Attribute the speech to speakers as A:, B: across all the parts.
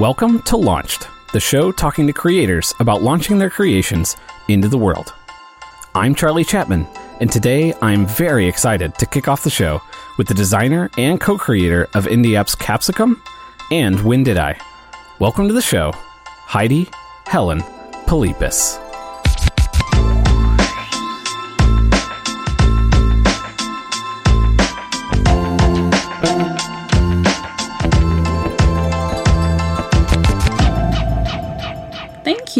A: Welcome to Launched, the show talking to creators about launching their creations into the world. I'm Charlie Chapman, and today I'm very excited to kick off the show with the designer and co creator of indie apps Capsicum and When Did I? Welcome to the show, Heidi Helen
B: Pilypas.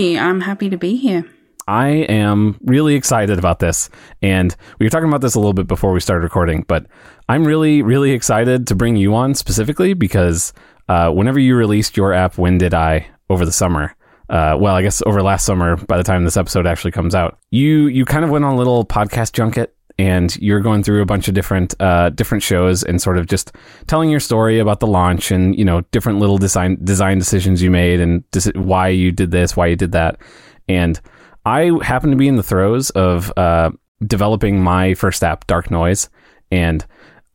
B: I'm happy to be here.
A: I am really excited about this. And we were talking about this a little bit before we started recording, but I'm really, really excited to bring you on specifically because uh, whenever you released your app, When Did I, over the summer, uh, well, I guess over last summer, by the time this episode actually comes out, you you kind of went on a little podcast junket and you're going through a bunch of different uh, different shows and sort of just telling your story about the launch and you know different little design design decisions you made and dis- why you did this, why you did that, and I happen to be in the throes of uh, developing my first app, Dark Noise, and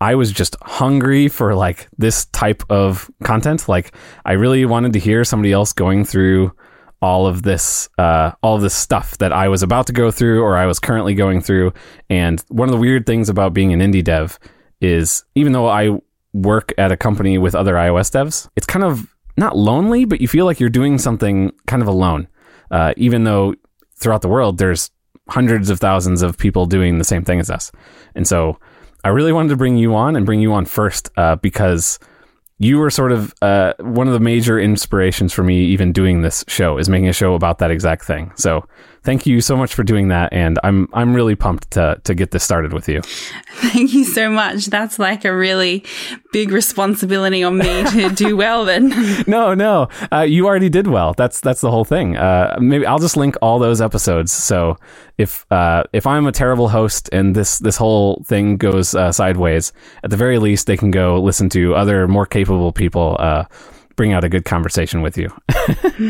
A: I was just hungry for like this type of content. Like I really wanted to hear somebody else going through all of this uh, all of this stuff that I was about to go through or I was currently going through. And one of the weird things about being an indie dev is even though I work at a company with other iOS devs, it's kind of not lonely, but you feel like you're doing something kind of alone. Uh, even though throughout the world there's hundreds of thousands of people doing the same thing as us. And so I really wanted to bring you on and bring you on first uh, because you were sort of uh, one of the major inspirations for me even doing this show is making a show about that exact thing. So thank you so much for doing that, and I'm I'm really pumped to to get this started with you.
B: Thank you so much. That's like a really big responsibility on me to do well. Then
A: no, no, uh, you already did well. That's that's the whole thing. Uh, maybe I'll just link all those episodes. So if uh, if I'm a terrible host and this this whole thing goes uh, sideways, at the very least they can go listen to other more capable people uh, bring out a good conversation with you.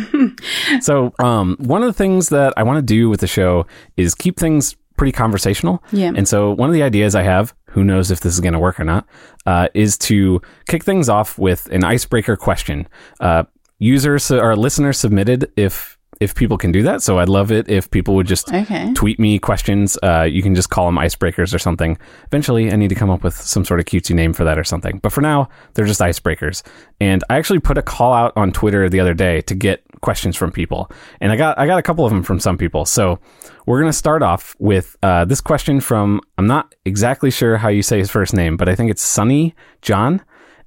A: so, um, one of the things that I want to do with the show is keep things pretty conversational.
B: Yeah.
A: And so, one of the ideas I have, who knows if this is going to work or not, uh, is to kick things off with an icebreaker question. Uh, users or listeners submitted if if people can do that. So I'd love it if people would just
B: Okay.
A: tweet me questions. Uh, you can just call them icebreakers or something. Eventually, I need to come up with some sort of cutesy name for that or something. But for now, they're just icebreakers. And I actually put a call out on Twitter the other day to get questions from people, and I got I got a couple of them from some people. So we're gonna start off with uh, this question from I'm not exactly sure how you say his first name, but I think it's Sunny John.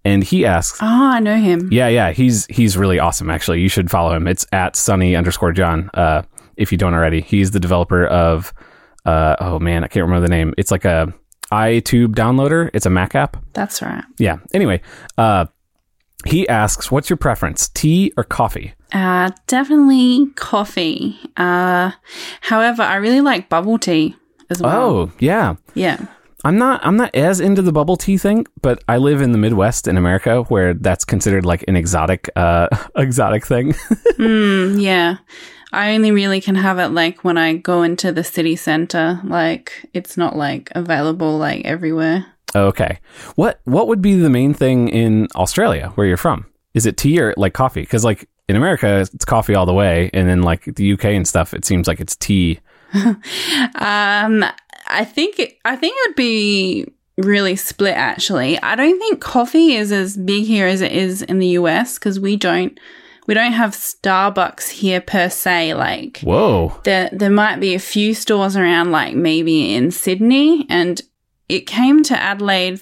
A: And he asks,
B: oh, I know him.
A: yeah, yeah, he's he's really awesome. Actually, you should follow him. It's at Sunny underscore John. Uh, if you don't already, he's the developer of. Uh, oh man, I can't remember the name. It's like a iTube downloader. It's a Mac app.
B: That's right.
A: Yeah. Anyway, uh, he asks, "What's your preference, tea or coffee?"
B: Uh, definitely coffee. Uh, however, I really like bubble tea as well.
A: Oh, yeah.
B: yeah.
A: I'm not I'm not as into the bubble tea thing, but I live in the Midwest in America where that's considered like an exotic uh exotic thing.
B: Mm, yeah. I only really can have it like when I go into the city center. Like it's not like available like everywhere.
A: Okay. What what would be the main thing in Australia where you're from? Is it tea or like coffee? Because like in America it's coffee all the way, and then like the UK and stuff, it seems like it's tea.
B: Um, I think it, I think it would be really split. Actually, I don't think coffee is as big here as it is in the US because we don't we don't have Starbucks here per se. Like
A: Whoa.
B: there there might be a few stores around, like maybe in Sydney, and it came to Adelaide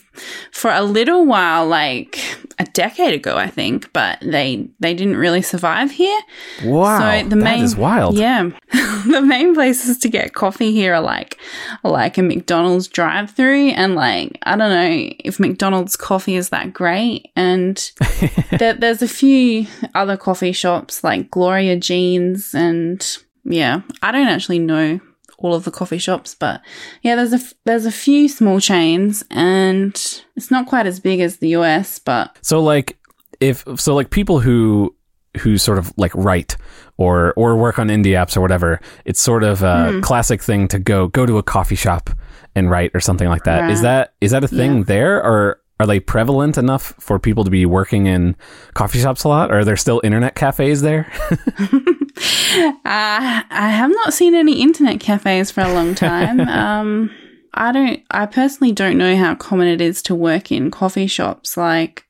B: for a little while, like a decade ago, I think, but they they didn't really survive here.
A: Wow.
B: So the
A: that
B: main
A: is wild.
B: Yeah, the main places to get coffee here are like like a McDonald's drive-through, and like I don't know if McDonald's coffee is that great. And there, there's a few other coffee shops like Gloria Jeans, and yeah, I don't actually know all of the coffee shops, but yeah, there's a f- there's a few small chains, and it's not quite as big as the US, but
A: So like if so like people who who sort of like write or or work on indie apps or whatever, it's sort of a
B: Hmm.
A: classic thing to go go to a coffee shop and write or something like that. Is
B: Right.
A: that is that a thing
B: Yeah.
A: there or are they prevalent enough for people to be working in coffee shops a lot? Or Are there still internet cafes there?
B: uh, I have not seen any internet cafes for a long time. um, I don't. I personally don't know how common it is to work in coffee shops. Like,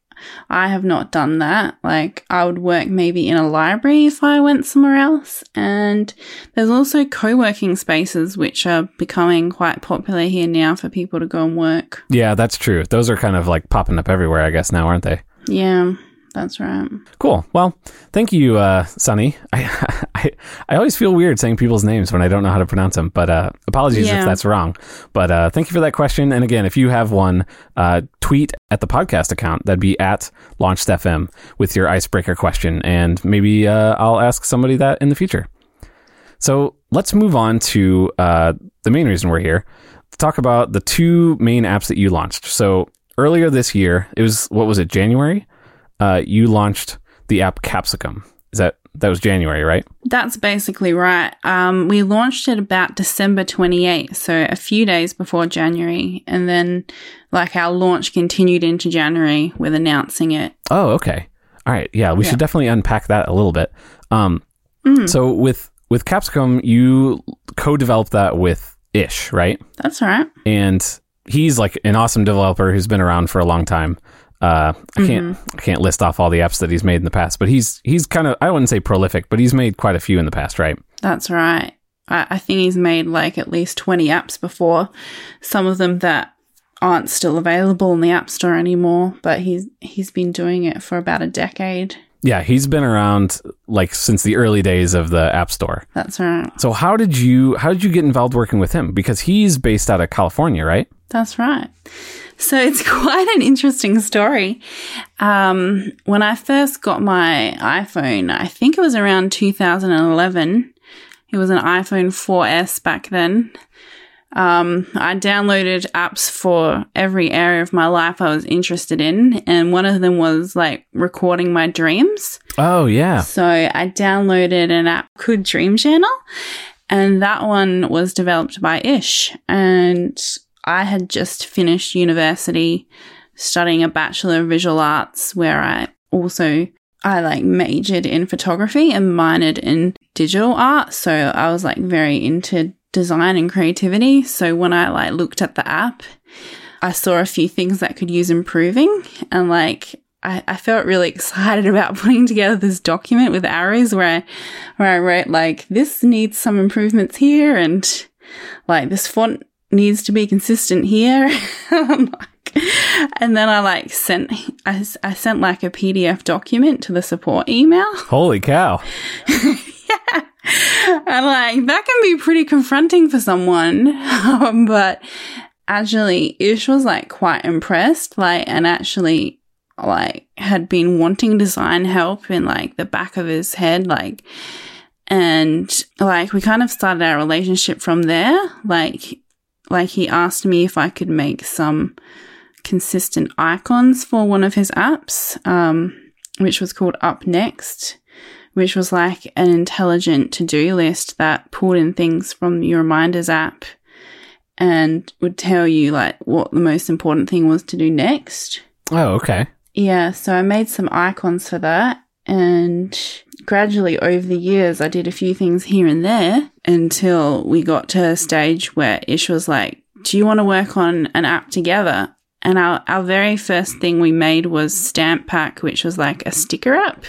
B: I have not done that. Like, I would work maybe in a library if I went somewhere else. And there's also co working spaces, which are becoming quite popular here now for people to go and work.
A: yeah, that's true. Those are kind of like popping up everywhere, I guess, now, aren't they?
B: Yeah, that's right.
A: Cool. Well, thank you, uh, Sunny. I, I I always feel weird saying people's names when I don't know how to pronounce them, but uh, apologies
B: Yeah.
A: if that's wrong. But uh, thank you for that question. And again, if you have one, uh, tweet at the podcast account. That'd be at LaunchedFM with your icebreaker question, and maybe uh, I'll ask somebody that in the future. So let's move on to uh, the main reason we're here to talk about the two main apps that you launched. So earlier this year, it was what was it, January? Uh, you launched the app Capsicum. Is that that was January, right?
B: That's basically right. Um, we launched it about December 28th, so a few days before January. And then, like, our launch continued into January with announcing it.
A: Oh, okay. All right. Yeah, we
B: Yeah.
A: should definitely unpack that a little bit. Um,
B: Mm,
A: so with with Capsicum, you co-developed that with Ish, right?
B: that's right.
A: and he's like an awesome developer who's been around for a long time. Uh, I can't I can't list off all the apps that he's made in the past, but he's he's kind of I wouldn't say prolific, but he's made quite a few in the past, right?
B: That's right. I, I think he's made like at least 20 apps before, some of them that aren't still available in the App Store anymore, but he's he's been doing it for about a decade.
A: Yeah, he's been around like since the early days of the App Store.
B: That's right.
A: So how did you how did you get involved working with him? Because he's based out of California, right?
B: That's right. So it's quite an interesting story. Um, when I first got my iPhone, I think it was around 2011. It was an iPhone 4S back then. Um, I downloaded apps for every area of my life I was interested in, and one of them was like recording my dreams.
A: Oh yeah.
B: So I downloaded an app called Dream Channel, and that one was developed by Ish. And I had just finished university studying a Bachelor of Visual Arts, where I also I like majored in photography and minored in digital art. So I was like very into design and creativity. So when I like looked at the app, I saw a few things that could use improving and like I, I felt really excited about putting together this document with arrows where I, where I wrote like this needs some improvements here and like this font needs to be consistent here. Like- and then I like sent I, I sent like a PDF document to the support email.
A: Holy cow.
B: And like that can be pretty confronting for someone. Um, but actually Ish was like quite impressed, like and actually like had been wanting design help in like the back of his head, like and like we kind of started our relationship from there. Like like he asked me if I could make some consistent icons for one of his apps, um, which was called Up Next which was like an intelligent to do list that pulled in things from your reminders app and would tell you like what the most important thing was to do next.
A: Oh, okay.
B: Yeah, so I made some icons for that and gradually over the years I did a few things here and there until we got to a stage where Ish was like, Do you want to work on an app together? And our, our very first thing we made was Stamp Pack, which was like a sticker app,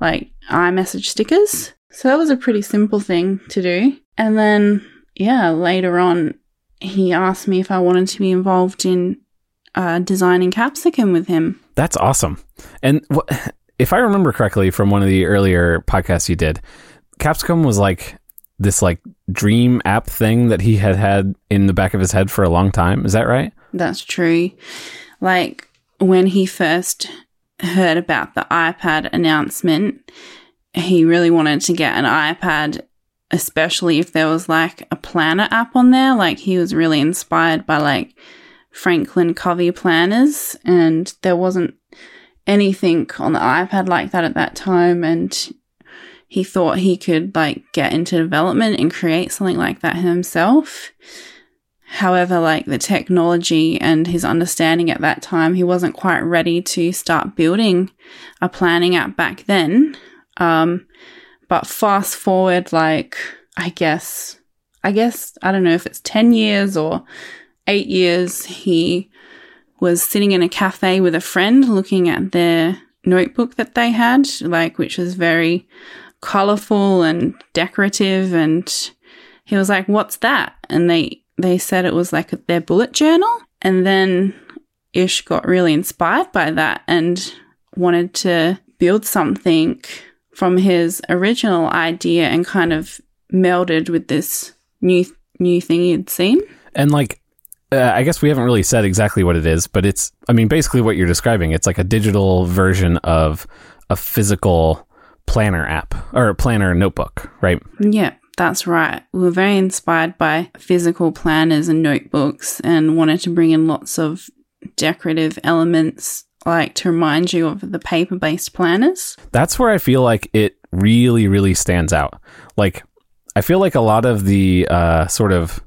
B: like iMessage stickers. So that was a pretty simple thing to do. And then, yeah, later on, he asked me if I wanted to be involved in uh, designing Capsicum with him.
A: That's awesome. And wh- if I remember correctly from one of the earlier podcasts you did, Capsicum was like this like dream app thing that he had had in the back of his head for a long time. Is that right?
B: That's true. Like when he first heard about the iPad announcement, he really wanted to get an iPad, especially if there was like a planner app on there. Like he was really inspired by like Franklin Covey planners, and there wasn't anything on the iPad like that at that time. And he thought he could like get into development and create something like that himself. However, like the technology and his understanding at that time, he wasn't quite ready to start building a planning app back then. Um, but fast forward, like, I guess, I guess, I don't know if it's 10 years or eight years, he was sitting in a cafe with a friend looking at their notebook that they had, like, which was very colorful and decorative. And he was like, What's that? And they, they said it was like their bullet journal. And then Ish got really inspired by that and wanted to build something from his original idea and kind of melded with this new new thing he'd seen.
A: And like, uh, I guess we haven't really said exactly what it is, but it's, I mean, basically what you're describing. It's like a digital version of a physical planner app or a planner notebook, right?
B: Yeah, that's right. We were very inspired by physical planners and notebooks and wanted to bring in lots of decorative elements like to remind you of the paper based planners.
A: That's where I feel like it really, really stands out. Like, I feel like a lot of the uh, sort of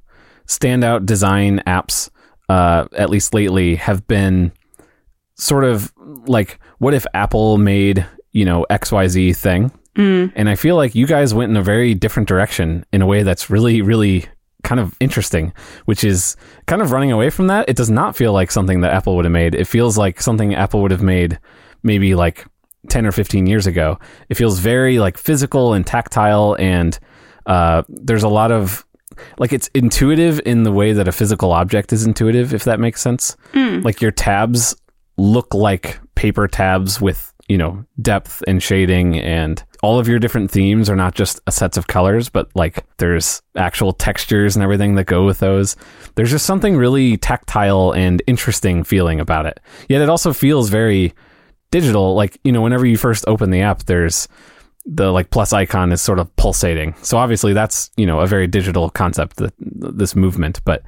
A: standout design apps, uh, at least lately, have been sort of like, what if Apple made, you know, XYZ thing?
B: Mm.
A: And I feel like you guys went in a very different direction in a way that's really, really kind of interesting, which is kind of running away from that. It does not feel like something that Apple would have made. It feels like something Apple would have made maybe like 10 or 15 years ago. It feels very like physical and tactile and uh, there's a lot of like it's intuitive in the way that a physical object is intuitive if that makes sense.
B: Mm.
A: Like your tabs look like paper tabs with you know depth and shading and all of your different themes are not just a sets of colors but like there's actual textures and everything that go with those there's just something really tactile and interesting feeling about it yet it also feels very digital like you know whenever you first open the app there's the like plus icon is sort of pulsating so obviously that's you know a very digital concept that this movement but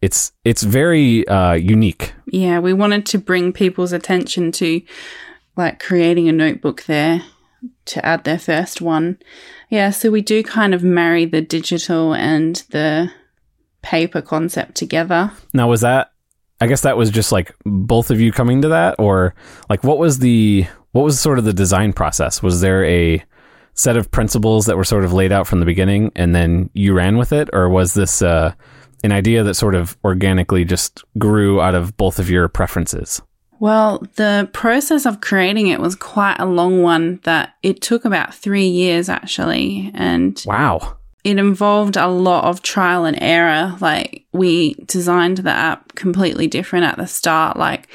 A: it's it's very uh, unique
B: Yeah, we wanted to bring people's attention to like creating a notebook there to add their first one. Yeah, so we do kind of marry the digital and the paper concept together.
A: Now, was that? I guess that was just like both of you coming to that, or like what was the what was sort of the design process? Was there a set of principles that were sort of laid out from the beginning, and then you ran with it, or was this uh, an idea that sort of organically just grew out of both of your preferences?
B: Well, the process of creating it was quite a long one that it took about three years actually. And
A: Wow.
B: it involved a lot of trial and error. Like, we designed the app completely different at the start. Like,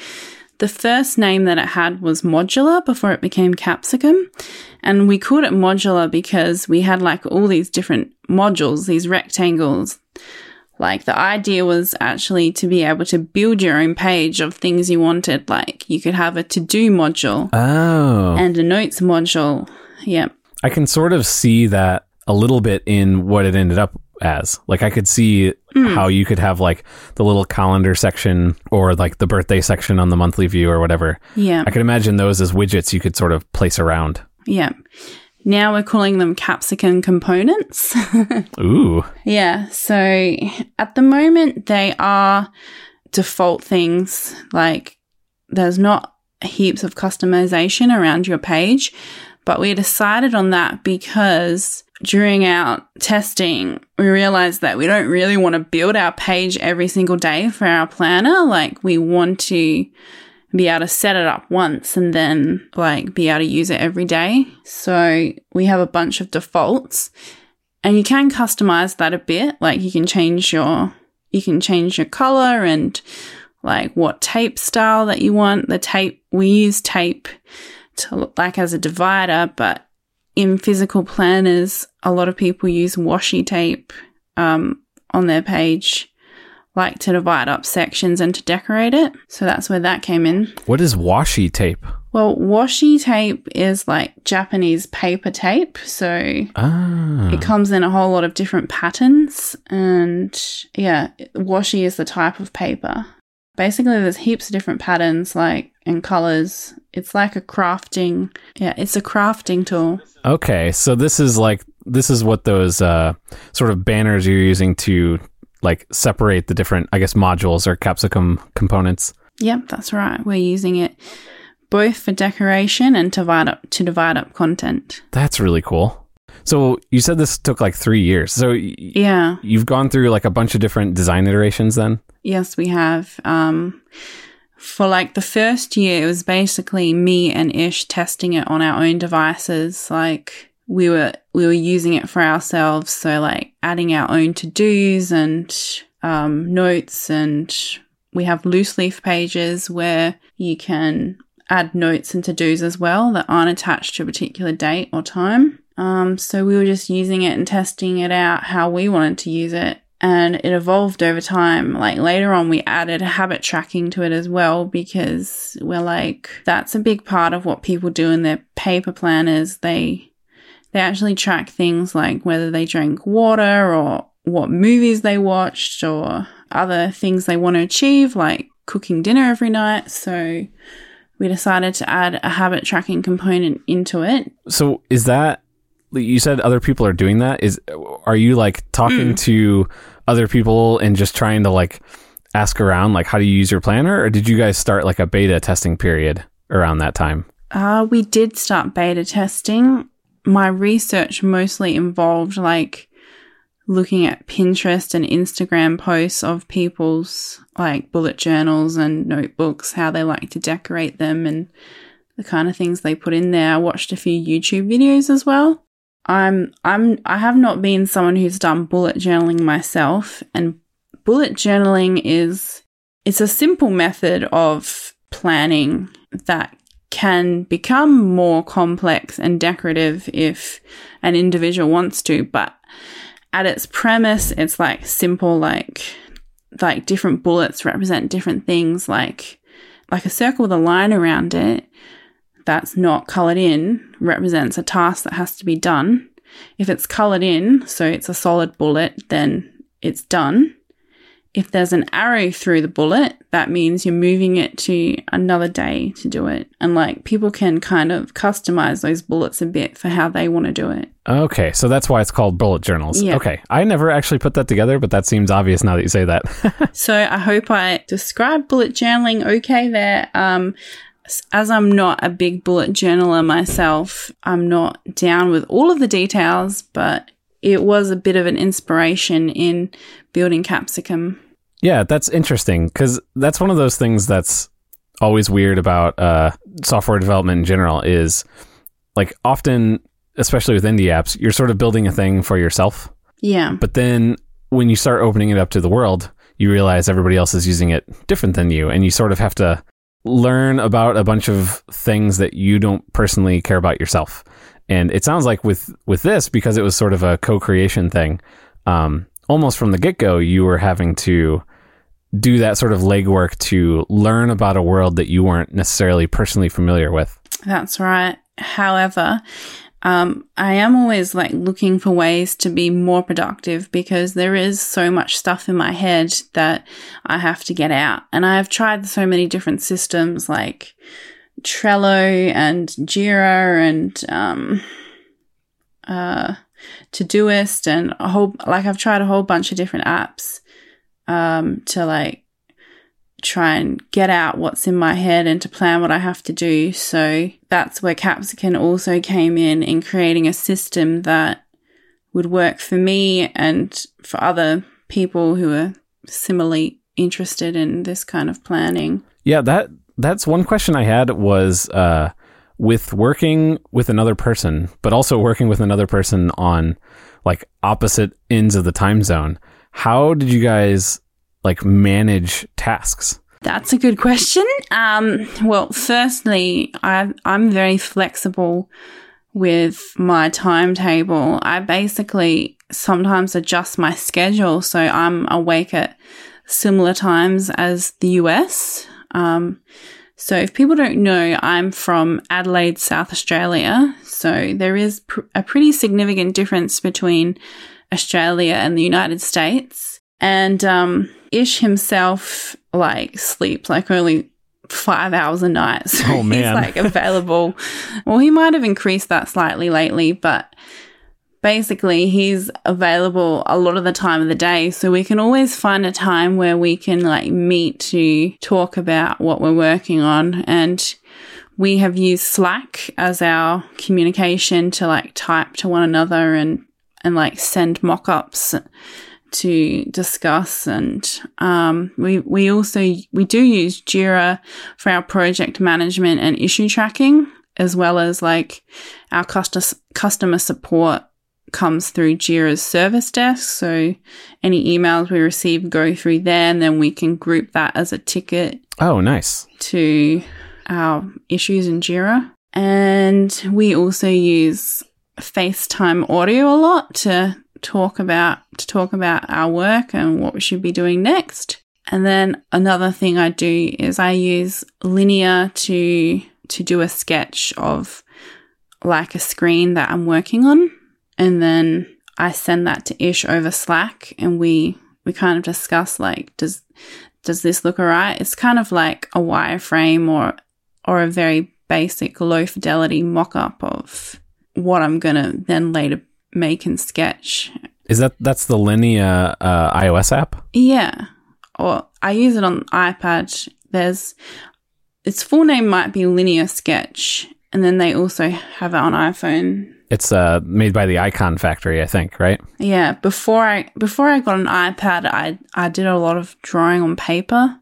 B: the first name that it had was Modular before it became Capsicum. And we called it Modular because we had like all these different modules, these rectangles. Like, the idea was actually to be able to build your own page of things you wanted. Like, you could have a to do module
A: Oh.
B: and a notes module. Yep.
A: I can sort of see that a little bit in what it ended up as. Like I could see hmm. how you could have like the little calendar section or like the birthday section on the monthly view or whatever.
B: Yeah.
A: I could imagine those as widgets you could sort of place around.
B: Yeah. Now we're calling them capsicum components.
A: Ooh.
B: yeah. So at the moment, they are default things. Like there's not heaps of customization around your page, but we decided on that because during our testing, we realized that we don't really want to build our page every single day for our planner. Like we want to be able to set it up once and then like be able to use it every day. So we have a bunch of defaults and you can customize that a bit. Like you can change your you can change your color and like what tape style that you want. The tape we use tape to look like as a divider, but in physical planners, a lot of people use washi tape um, on their page like to divide up sections and to decorate it. So that's where that came in.
A: What is washi tape?
B: Well, washi tape is like Japanese paper tape. So
A: Ah.
B: it comes in a whole lot of different patterns. And yeah, washi is the type of paper. Basically, there's heaps of different patterns like and colors. It's like a crafting. Yeah, it's a crafting tool.
A: Okay, so this is like this is what those uh, sort of banners you're using to like separate the different, I guess, modules or capsicum components.
B: Yep, that's right. We're using it both for decoration and to divide up to divide up content.
A: That's really cool. So you said this took like three years. So y-
B: Yeah.
A: you've gone through like a bunch of different design iterations then?
B: Yes, we have. Um, for like the first year, it was basically me and Ish testing it on our own devices. Like we were we were using it for ourselves, so like adding our own to dos and um, notes, and we have loose leaf pages where you can add notes and to dos as well that aren't attached to a particular date or time. Um, so we were just using it and testing it out how we wanted to use it and it evolved over time. Like later on, we added habit tracking to it as well because we're like, that's a big part of what people do in their paper planners. They, they actually track things like whether they drank water or what movies they watched or other things they want to achieve, like cooking dinner every night. So we decided to add a habit tracking component into it.
A: So is that you said other people are doing that? Is are you like talking to other people and just trying to like ask around like how do you use your planner or did you guys start like a beta testing period around that time?
B: Uh, we did start beta testing. My research mostly involved like looking at Pinterest and Instagram posts of people's like bullet journals and notebooks, how they like to decorate them and the kind of things they put in there. I watched a few YouTube videos as well. I'm I'm I have not been someone who's done bullet journaling myself and bullet journaling is it's a simple method of planning that can become more complex and decorative if an individual wants to but at its premise it's like simple like like different bullets represent different things like like a circle with a line around it that's not colored in represents a task that has to be done. If it's colored in so it's a solid bullet then it's done if there's an arrow through the bullet, that means you're moving it to another day to do it. And like people can kind of customize those bullets a bit for how they want to do it.
A: Okay, so that's why it's called bullet journals.
B: Yeah.
A: Okay, I never actually put that together, but that seems obvious now that you say that.
B: So I hope I described bullet journaling okay there. Um, as I'm not a big bullet journaler myself, I'm not down with all of the details, but it was a bit of an inspiration in building Capsicum.
A: Yeah, that's interesting because that's one of those things that's always weird about uh, software development in general is like often, especially with indie apps, you're sort of building a thing for yourself.
B: Yeah.
A: But then when you start opening it up to the world, you realize everybody else is using it different than you. And you sort of have to learn about a bunch of things that you don't personally care about yourself. And it sounds like with, with this, because it was sort of a co creation thing, um, almost from the get go, you were having to do that sort of legwork to learn about a world that you weren't necessarily personally familiar with.
B: That's right. However, um, I am always like looking for ways to be more productive because there is so much stuff in my head that I have to get out. And I've tried so many different systems like Trello and Jira and um, uh, Todoist and a whole like I've tried a whole bunch of different apps um, to like try and get out what's in my head and to plan what I have to do. So that's where Capsicum also came in in creating a system that would work for me and for other people who are similarly interested in this kind of planning.
A: Yeah, that that's one question I had was uh, with working with another person, but also working with another person on like opposite ends of the time zone. How did you guys like manage tasks?
B: That's a good question. Um, well, firstly, I, I'm very flexible with my timetable. I basically sometimes adjust my schedule so I'm awake at similar times as the US. Um, so if people don't know, I'm from Adelaide, South Australia. So there is pr- a pretty significant difference between Australia and the United States. And um, Ish himself like sleeps like only five hours a night. So
A: Oh, man.
B: he's like available. well, he might have increased that slightly lately, but basically he's available a lot of the time of the day so we can always find a time where we can like meet to talk about what we're working on and we have used slack as our communication to like type to one another and and like send mock-ups to discuss and um, we we also we do use jira for our project management and issue tracking as well as like our customer customer support comes through Jira's service desk. So any emails we receive go through there, and then we can group that as a ticket.
A: Oh, nice.
B: To our issues in Jira. And we also use FaceTime audio a lot to talk about to talk about our work and what we should be doing next. And then another thing I do is I use Linea to to do a sketch of like a screen that I'm working on and then I send that to Ish over Slack and we we kind of discuss like does does this look alright? It's kind of like a wireframe or or a very basic low fidelity mock up of what I'm gonna then later make and Sketch.
A: Is that that's the Linea uh, iOS app?
B: Yeah. Or I use it on iPad. There's its full name might be Linea Sketch, and then they also have it on iPhone.
A: It's uh, made by the Icon Factory, I think, right?
B: Yeah. Before I before I got an iPad, I I did a lot of drawing on paper.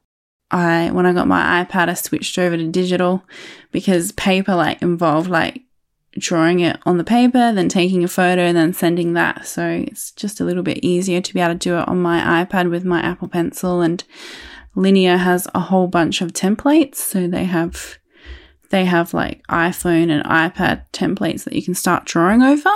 B: I when I got my iPad, I switched over to digital because paper like involved like drawing it on the paper, then taking a photo, and then sending that. So it's just a little bit easier to be able to do it on my iPad with my Apple Pencil. And Linea has a whole bunch of templates, so they have they have like iPhone and iPad templates that you can start drawing over,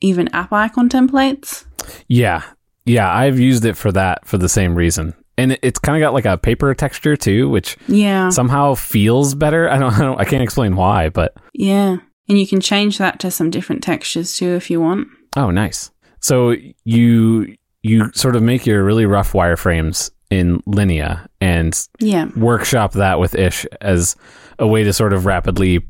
B: even app icon templates.
A: Yeah. Yeah, I've used it for that for the same reason. And it's kind of got like a paper texture too, which
B: yeah
A: somehow feels better. I don't, I don't, I can't explain why, but
B: yeah, and you can change that to some different textures too if you want.
A: Oh, nice. So you you sort of make your really rough wireframes in Linea and
B: yeah.
A: workshop that with Ish as a way to sort of rapidly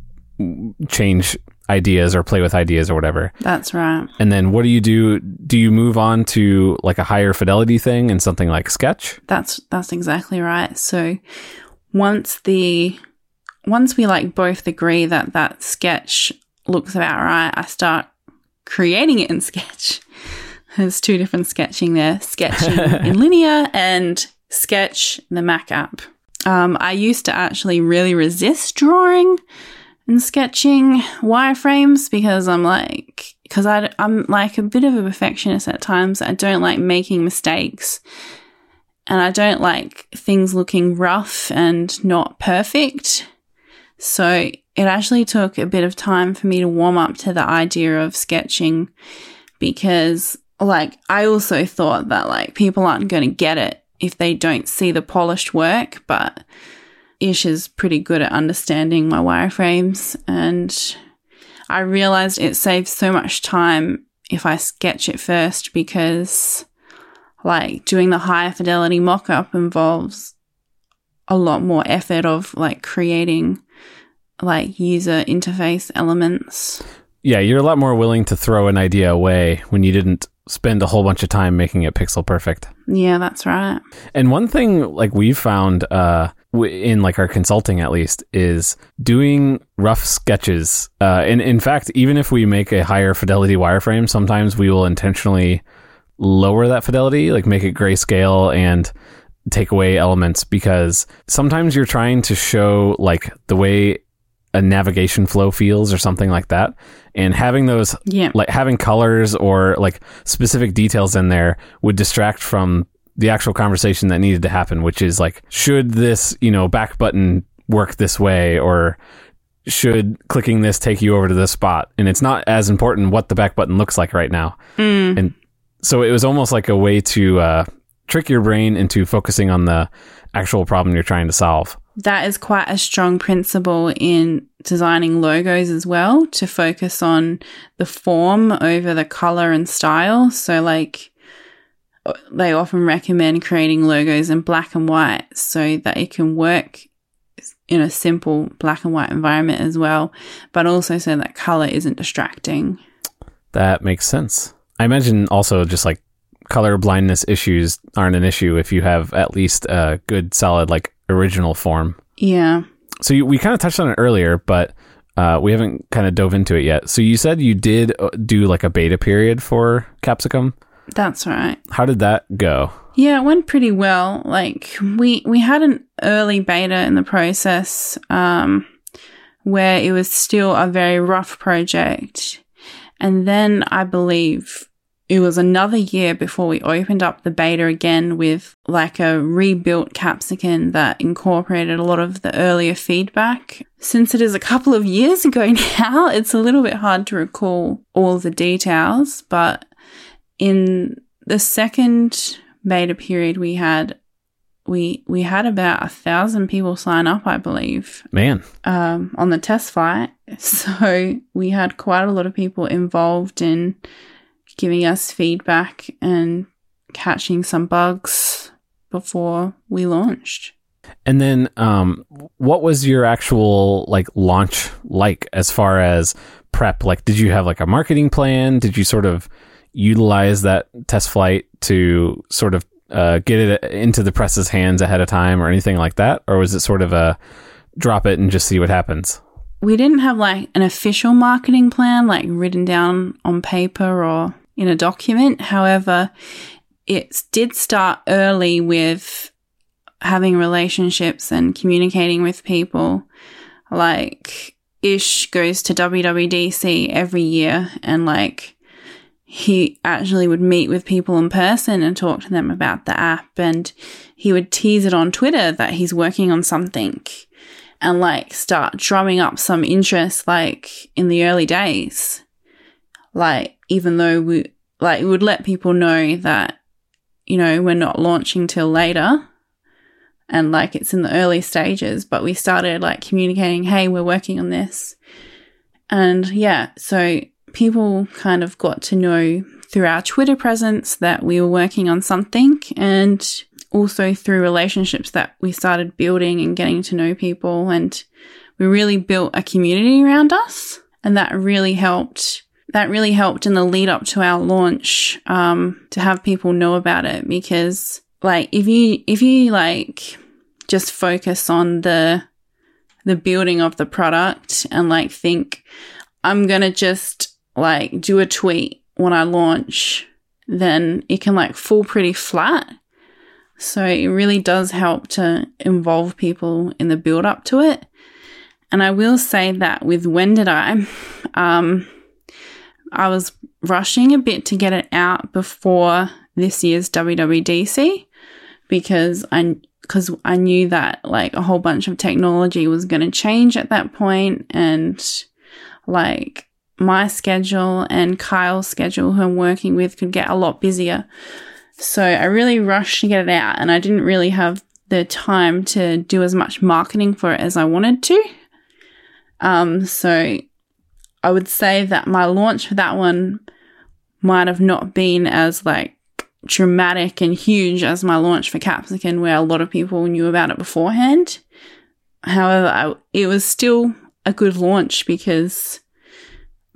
A: change ideas or play with ideas or whatever.
B: That's right.
A: And then what do you do? Do you move on to like a higher fidelity thing and something like Sketch?
B: That's that's exactly right. So once the once we like both agree that that sketch looks about right, I start creating it in Sketch. There's two different sketching there: sketching in Linea and Sketch, the Mac app. Um, I used to actually really resist drawing and sketching wireframes because I'm like, because I'm like a bit of a perfectionist at times. I don't like making mistakes and I don't like things looking rough and not perfect. So it actually took a bit of time for me to warm up to the idea of sketching because like I also thought that like people aren't going to get it if they don't see the polished work, but Ish is pretty good at understanding my wireframes and I realized it saves so much time if I sketch it first because like doing the higher fidelity mock-up involves a lot more effort of like creating like user interface elements.
A: Yeah, you're a lot more willing to throw an idea away when you didn't spend a whole bunch of time making it pixel perfect.
B: Yeah, that's right.
A: And one thing like we've found uh in like our consulting at least is doing rough sketches. Uh and in fact, even if we make a higher fidelity wireframe, sometimes we will intentionally lower that fidelity, like make it grayscale and take away elements because sometimes you're trying to show like the way a navigation flow feels or something like that and having those
B: yeah.
A: like having colors or like specific details in there would distract from the actual conversation that needed to happen which is like should this you know back button work this way or should clicking this take you over to this spot and it's not as important what the back button looks like right now
B: mm.
A: and so it was almost like a way to uh, trick your brain into focusing on the actual problem you're trying to solve
B: that is quite a strong principle in designing logos as well to focus on the form over the color and style. So, like, they often recommend creating logos in black and white so that it can work in a simple black and white environment as well, but also so that color isn't distracting.
A: That makes sense. I imagine also just like color blindness issues aren't an issue if you have at least a good solid like original form.
B: Yeah.
A: So you, we kind of touched on it earlier, but uh, we haven't kind of dove into it yet. So you said you did uh, do like a beta period for Capsicum.
B: That's right.
A: How did that go?
B: Yeah, it went pretty well. Like we we had an early beta in the process um, where it was still a very rough project, and then I believe it was another year before we opened up the beta again with like a rebuilt Capsicum that incorporated a lot of the earlier feedback. Since it is a couple of years ago now, it's a little bit hard to recall all the details, but in the second beta period we had we we had about a thousand people sign up, I believe,
A: Man,
B: um, on the test flight. So we had quite a lot of people involved in giving us feedback and catching some bugs before we launched.
A: And then, um, what was your actual like launch like as far as prep? Like, did you have like a marketing plan? Did you sort of utilize that test flight to sort of uh, get it into the press's hands ahead of time or anything like that? Or was it sort of a drop it and just see what happens?
B: We didn't have like an official marketing plan, like written down on paper or in a document. However, it did start early with having relationships and communicating with people. Like, Ish goes to WWDC every year and like he actually would meet with people in person and talk to them about the app and he would tease it on Twitter that he's working on something and like start drumming up some interest like in the early days. Like even though we like would let people know that you know we're not launching till later and like it's in the early stages, but we started like communicating, hey, we're working on this. And yeah, so people kind of got to know through our Twitter presence that we were working on something and also through relationships that we started building and getting to know people. And we really built a community around us. And that really helped. That really helped in the lead up to our launch um, to have people know about it because, like, if you if you like just focus on the the building of the product and like think I'm gonna just like do a tweet when I launch, then it can like fall pretty flat. So it really does help to involve people in the build up to it. And I will say that with When Did I, um, I was rushing a bit to get it out before this year's WWDC because I because I knew that like a whole bunch of technology was going to change at that point and like my schedule and Kyle's schedule, who I'm working with, could get a lot busier. So I really rushed to get it out, and I didn't really have the time to do as much marketing for it as I wanted to. Um, so I would say that my launch for that one might have not been as like dramatic and huge as my launch for Capsicum, where a lot of people knew about it beforehand. However, I, it was still a good launch because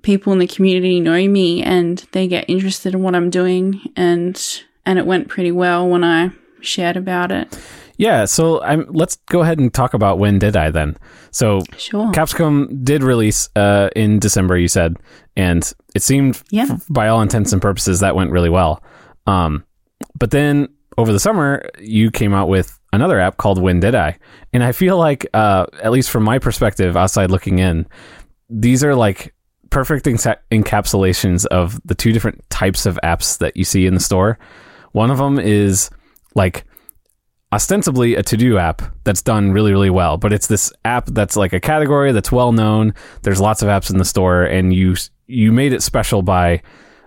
B: people in the community know me and they get interested in what I'm doing and and it went pretty well when I shared about it.
A: Yeah, so I'm, let's go ahead and talk about when did I then. So
B: Sure.
A: Capsicum did release uh, in December, you said, and it seemed,
B: Yeah.
A: f- by all intents and purposes, that went really well. Um, but then over the summer, you came out with another app called When Did I? And I feel like, uh, at least from my perspective, outside looking in, these are like perfect enca- encapsulations of the two different types of apps that you see in the store. One of them is like ostensibly a to-do app that's done really really well but it's this app that's like a category that's well known. There's lots of apps in the store and you you made it special by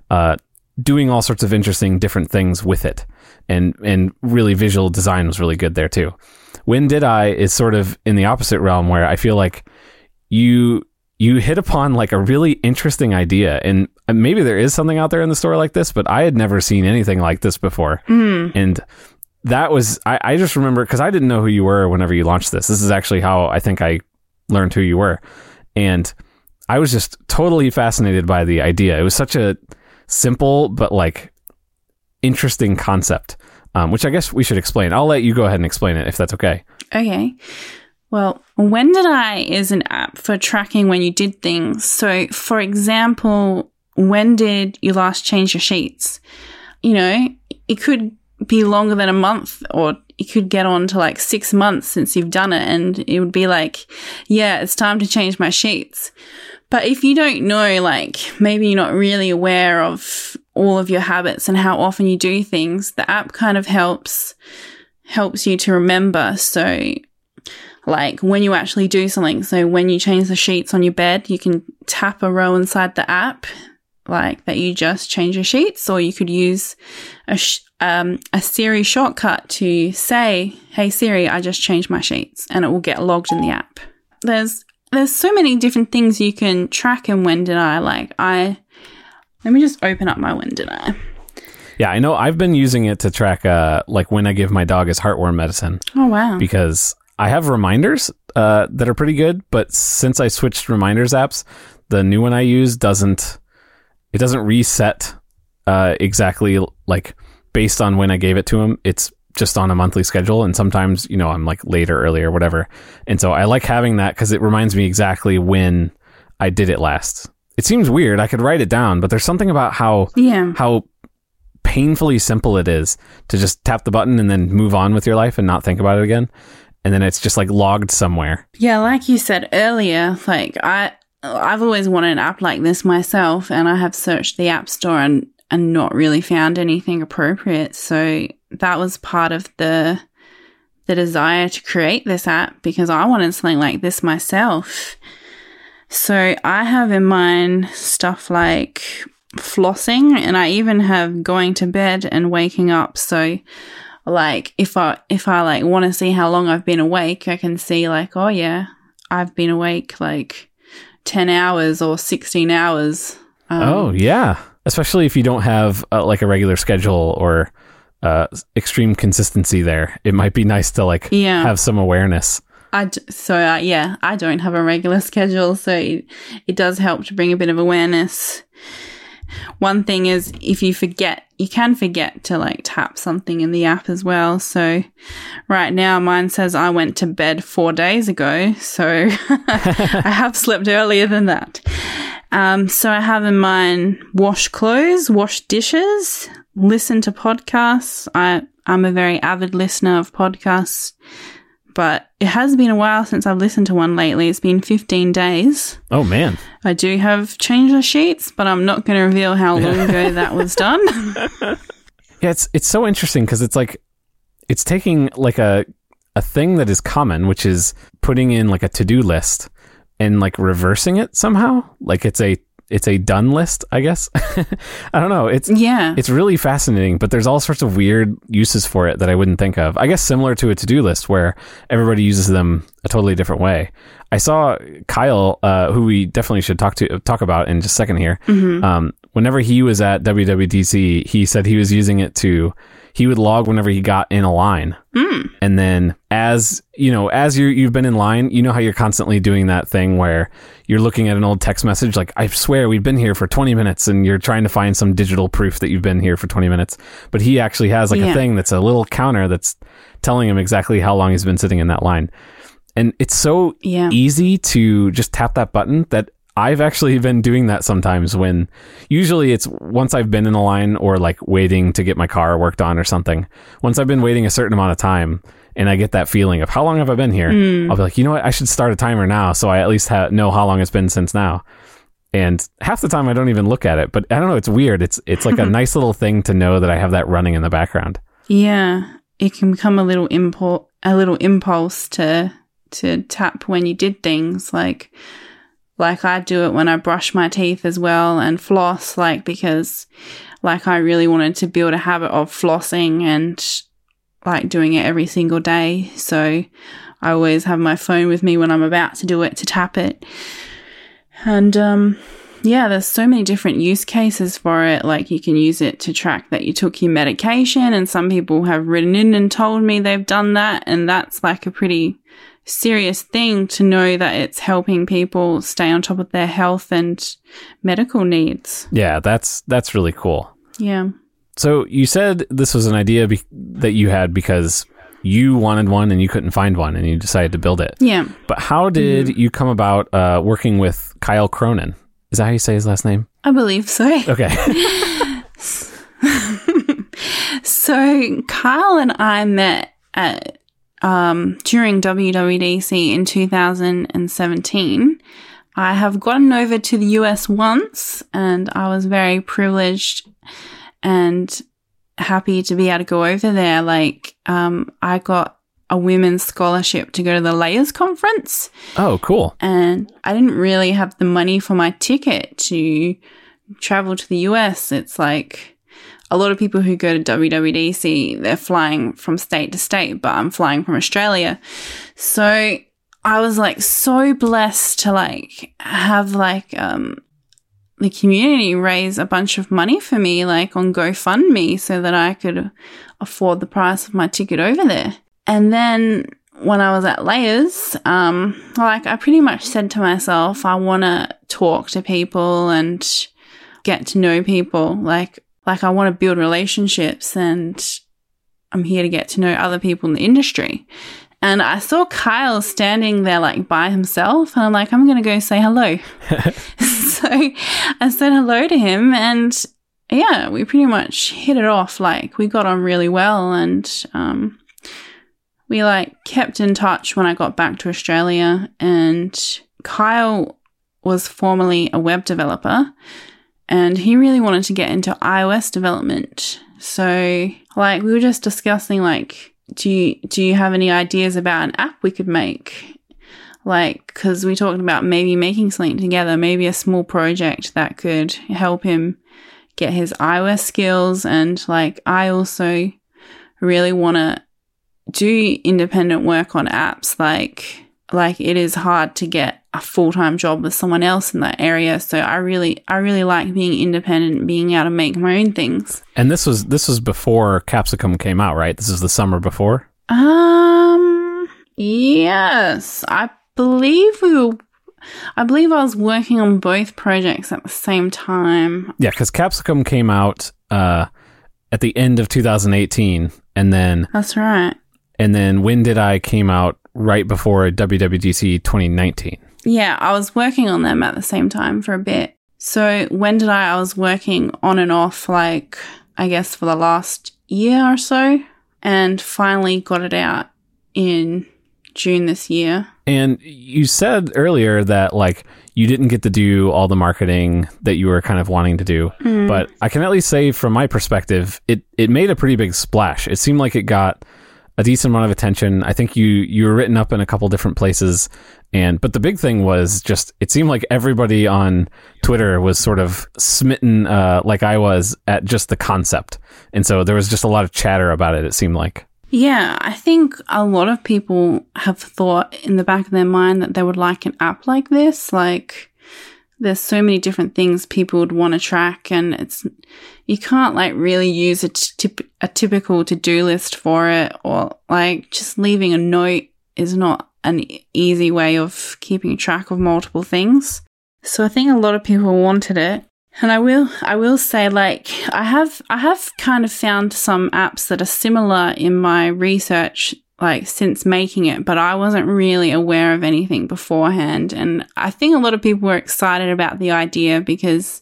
A: uh, doing all sorts of interesting different things with it. And and really visual design was really good there too. When did i is sort of in the opposite realm where i feel like you you hit upon like a really interesting idea and maybe there is something out there in the store like this but i had never seen anything like this before and that was I, I just remember because I didn't know who you were whenever you launched this. This is actually how I think I learned who you were, and I was just totally fascinated by the idea. It was such a simple but like interesting concept, um, which I guess we should explain. I'll let you go ahead and explain it if that's okay.
B: Okay. Well, When Did I is an app for tracking when you did things. So, for example, when did you last change your sheets? You know, it could be longer than a month or it could get on to like six months since you've done it and it would be like, yeah, it's time to change my sheets. But if you don't know, like maybe you're not really aware of all of your habits and how often you do things, the app kind of helps helps you to remember. So like when you actually do something. So when you change the sheets on your bed, you can tap a row inside the app like that you just change your sheets or you could use a sh- um, a Siri shortcut to say, "Hey Siri, I just changed my sheets," and it will get logged in the app. There's there's so many different things you can track in when did I like I let me just open up my when did I.
A: Yeah, I know I've been using it to track uh like when I give my dog his heartworm medicine.
B: Oh wow.
A: Because I have reminders uh that are pretty good, but since I switched reminders apps, the new one I use doesn't it doesn't reset uh exactly like based on when I gave it to him. It's just on a monthly schedule and sometimes, you know, I'm like later, or early or whatever. And so I like having that cuz it reminds me exactly when I did it last. It seems weird. I could write it down, but there's something about how
B: yeah.
A: how painfully simple it is to just tap the button and then move on with your life and not think about it again. And then it's just like logged somewhere.
B: Yeah, like you said earlier, like I I've always wanted an app like this myself and I have searched the App Store and and not really found anything appropriate. So that was part of the the desire to create this app because I wanted something like this myself. So I have in mind stuff like flossing and I even have going to bed and waking up. So like if I if I like want to see how long I've been awake, I can see like, oh yeah, I've been awake like 10 hours or 16 hours.
A: Um, oh, yeah. Especially if you don't have uh, like a regular schedule or uh, extreme consistency there. It might be nice to like
B: yeah.
A: have some awareness.
B: I d- so uh, yeah, I don't have a regular schedule, so it, it does help to bring a bit of awareness. One thing is if you forget, you can forget to like tap something in the app as well. So right now mine says I went to bed 4 days ago, so I have slept earlier than that. Um, so I have in mind wash clothes, wash dishes, listen to podcasts. I, I'm a very avid listener of podcasts, but it has been a while since I've listened to one lately. It's been 15 days.
A: Oh, man.
B: I do have changed the sheets, but I'm not going to reveal how long ago that was done.
A: yeah, it's, it's so interesting because it's like, it's taking like a, a thing that is common, which is putting in like a to do list and like reversing it somehow. Like it's a it's a done list, I guess. I don't know. It's
B: yeah.
A: It's really fascinating, but there's all sorts of weird uses for it that I wouldn't think of. I guess similar to a to-do list where everybody uses them a totally different way. I saw Kyle, uh, who we definitely should talk to talk about in just a second here.
B: Mm-hmm.
A: Um, whenever he was at WWDC, he said he was using it to he would log whenever he got in a line.
B: Mm.
A: And then as, you know, as you you've been in line, you know how you're constantly doing that thing where you're looking at an old text message like I swear we've been here for 20 minutes and you're trying to find some digital proof that you've been here for 20 minutes. But he actually has like
B: Yeah.
A: a thing that's a little counter that's telling him exactly how long he's been sitting in that line. And it's so
B: Yeah.
A: easy to just tap that button that I've actually been doing that sometimes when usually it's once I've been in a line or like waiting to get my car worked on or something. Once I've been waiting a certain amount of time and I get that feeling of how long have I been here? Hmm. I'll be like, you know what? I should start a timer now so I at least ha- know how long it's been since now. And half the time I don't even look at it, but I don't know. It's weird. It's it's like a nice little thing to know that I have that running in the background.
B: Yeah, it can become a little impulse, a little impulse to to tap when you did things like like I do it when I brush my teeth as well and floss like because like I really wanted to build a habit of flossing and like doing it every single day. So I always have my phone with me when I'm about to do it to tap it. And um yeah, there's so many different use cases for it. Like you can use it to track that you took your medication, and some people have written in and told me they've done that, and that's like a pretty serious thing to know that it's helping people stay on top of their health and medical needs.
A: Yeah, that's that's really cool.
B: Yeah.
A: So you said this was an idea be- that you had because you wanted one and you couldn't find one and you decided to build it.
B: Yeah.
A: But how did you come about uh, working with Kyle Cronin? Is that how you say his last name?
B: I believe so.
A: Okay.
B: So Kyle and I met at um, during WWDC in 2017. I have gotten over to the US once, and I was very privileged and happy to be able to go over there. Like, um, I got a women's scholarship to go to the Layers conference,
A: oh, cool.
B: and I didn't really have the money for my ticket to travel to the US. It's like a lot of people who go to WWDC, they're flying from state to state, but I'm flying from Australia. So I was like so blessed to like have like um the community raise a bunch of money for me like on GoFundMe so that I could afford the price of my ticket over there. And then when I was at Layers, um, like I pretty much said to myself, I want to talk to people and get to know people. Like, like I want to build relationships and I'm here to get to know other people in the industry. And I saw Kyle standing there like by himself and I'm like, I'm going to go say hello. so I said hello to him and yeah, we pretty much hit it off. Like we got on really well and, um, we like kept in touch when I got back to Australia and Kyle was formerly a web developer and he really wanted to get into iOS development. So like we were just discussing like do you do you have any ideas about an app we could make? Like cuz we talked about maybe making something together, maybe a small project that could help him get his iOS skills and like I also really want to do independent work on apps like like it is hard to get a full-time job with someone else in that area. So i really i really like being independent being able to make my own things.
A: And this was this was before Capsicum came out, right? This is the summer before.
B: um yes. I believe we were i believe i was working on both projects at the same time.
A: Yeah, because Capsicum came out uh, at the end of 2018, and then
B: that's right.
A: and then When Did I came out right before WWDC 2019.
B: Yeah, I was working on them at the same time for a bit. So when did I? I was working on and off, like, I guess for the last year or so, and finally got it out in June this year.
A: And you said earlier that like you didn't get to do all the marketing that you were kind of wanting to do, mm. but I can at least say from my perspective, it it made a pretty big splash. It seemed like it got a decent amount of attention. I think you you were written up in a couple different places, and but the big thing was just it seemed like everybody on Twitter was sort of smitten, uh, like I was at just the concept, and so there was just a lot of chatter about it. It seemed like.
B: Yeah, I think a lot of people have thought in the back of their mind that they would like an app like this. Like, there's so many different things people would want to track, and it's you can't like really use a, tip, a typical to do list for it, or like just leaving a note is not an easy way of keeping track of multiple things. So I think a lot of people wanted it. And I will I will say like I have I have kind of found some apps that are similar in my research like since making it, but I wasn't really aware of anything beforehand. And I think a lot of people were excited about the idea because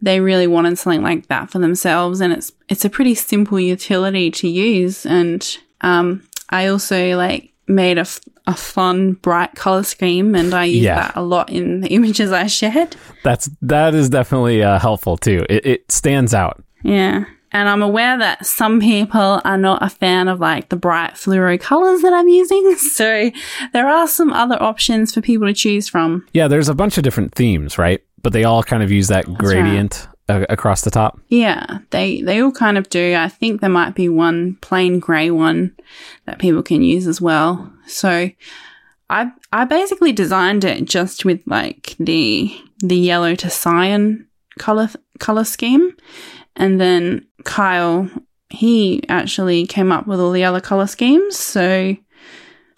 B: they really wanted something like that for themselves and it's it's a pretty simple utility to use and um I also like made a, f- a fun bright color scheme and I use
A: Yeah.
B: that a lot in the images I shared.
A: That's that is definitely uh, helpful too. It, it stands out.
B: Yeah. And I'm aware that some people are not a fan of like the bright fluoro colors that I'm using. So there are some other options for people to choose from.
A: Yeah, there's a bunch of different themes, right? But they all kind of use that gradient a- uh, across the top.
B: Yeah, they they all kind of do. I think there might be one plain grey one that people can use as well. So I I basically designed it just with like the the yellow to cyan color color scheme, and then Kyle he actually came up with all the other color schemes. So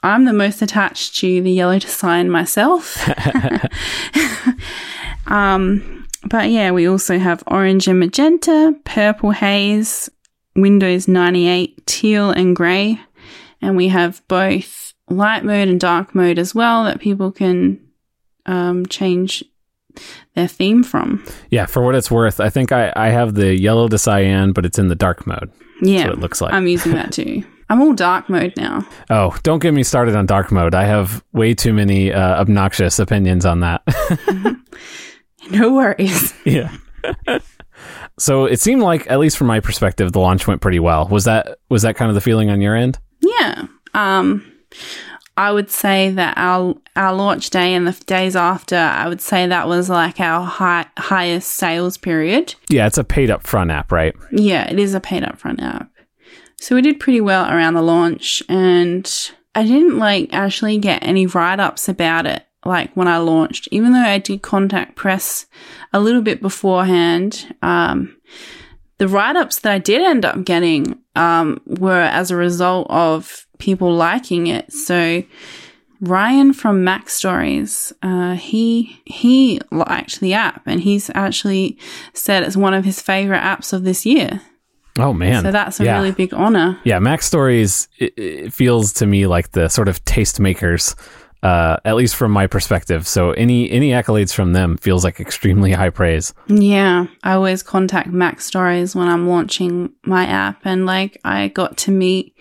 B: I'm the most attached to the yellow design myself. um, but yeah, we also have orange and magenta, purple haze, Windows 98, teal and grey. And we have both light mode and dark mode as well that people can um, change their theme from.
A: Yeah, for what it's worth, I think I, I have the yellow to cyan, but it's in the dark mode.
B: Yeah,
A: it looks like.
B: I'm using that too. I'm all dark mode now.
A: Oh, don't get me started on dark mode. I have way too many uh, obnoxious opinions on that.
B: no worries.
A: yeah. so it seemed like, at least from my perspective, the launch went pretty well. Was that was that kind of the feeling on your end?
B: Yeah. Um, I would say that our our launch day and the days after, I would say that was like our high, highest sales period.
A: Yeah, it's a paid up front app, right?
B: Yeah, it is a paid up front app. So we did pretty well around the launch, and I didn't like actually get any write ups about it like when I launched, even though I did contact press a little bit beforehand. Um, the write ups that I did end up getting um, were as a result of people liking it. So Ryan from Mac Stories, uh, he he liked the app, and he's actually said it's one of his favorite apps of this year.
A: Oh man!
B: So that's a
A: yeah.
B: really big honor.
A: Yeah, Mac Stories it, it feels to me like the sort of tastemakers uh, at least from my perspective. So any any accolades from them feels like extremely high praise.
B: Yeah, I always contact Mac Stories when I'm launching my app, and like I got to meet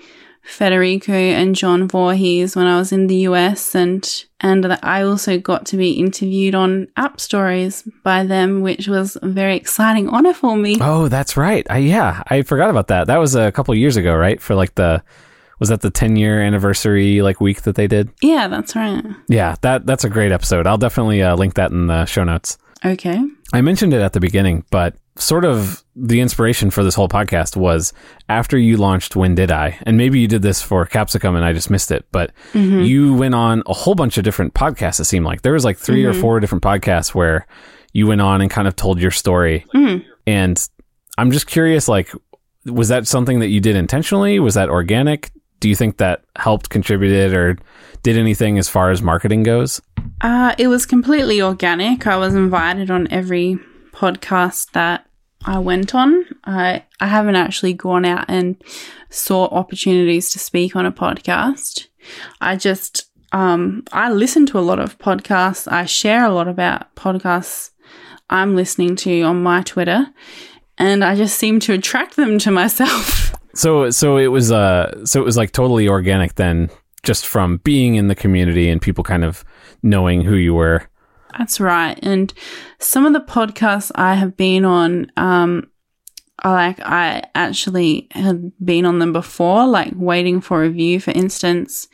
B: Federico and John Voorhees when I was in the US, and and I also got to be interviewed on App Stories by them, which was a very exciting honor for me.
A: Oh, that's right. I, yeah, I forgot about that. That was a couple years ago, right? For like the was that the 10 year anniversary like week that they did?
B: Yeah, that's right.
A: Yeah, that that's a great episode. I'll definitely uh, link that in the show notes.
B: Okay.
A: I mentioned it at the beginning, but sort of the inspiration for this whole podcast was after you launched When Did I? And maybe you did this for Capsicum and I just missed it, but mm-hmm. you went on a whole bunch of different podcasts, it seemed like. There was like 3 mm-hmm. or four different podcasts where you went on and kind of told your story. Mm-hmm. And I'm just curious, like, was that something that you did intentionally? Was that organic? do you think that helped contributed or did anything as far as marketing goes?
B: Uh, it was completely organic. I was invited on every podcast that I went on. I I haven't actually gone out and sought opportunities to speak on a podcast. I just um, I listen to a lot of podcasts. I share a lot about podcasts I'm listening to on my Twitter, and I just seem to attract them to myself.
A: So so it was uh so it was like totally organic then just from being in the community and people kind of knowing who you were.
B: That's right. And some of the podcasts I have been on um like I actually had been on them before, like waiting for a review, for instance.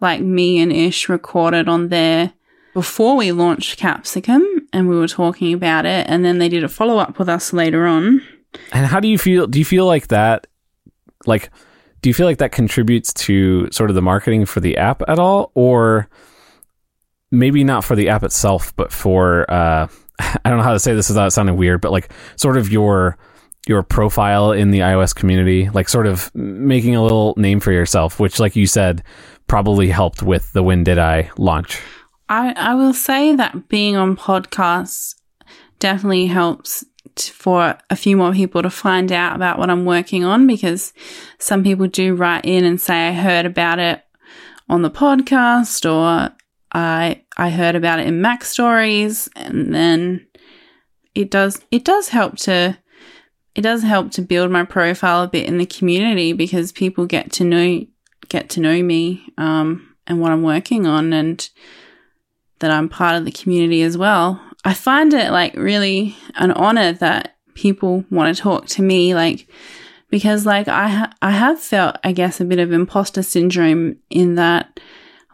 B: Like me and Ish recorded on there before we launched Capsicum and we were talking about it and then they did a follow up with us later on.
A: And how do you feel do you feel like that like do you feel like that contributes to sort of the marketing for the app at all or maybe not for the app itself but for uh, i don't know how to say this without sounding weird but like sort of your your profile in the ios community like sort of making a little name for yourself which like you said probably helped with the when did i launch.
B: I i will say that being on podcasts definitely helps for a few more people to find out about what I'm working on because some people do write in and say I heard about it on the podcast or I I heard about it in Mac stories and then it does it does help to it does help to build my profile a bit in the community because people get to know get to know me um, and what I'm working on and that I'm part of the community as well. I find it like really an honor that people want to talk to me, like, because like I, ha- I have felt, I guess, a bit of imposter syndrome in that,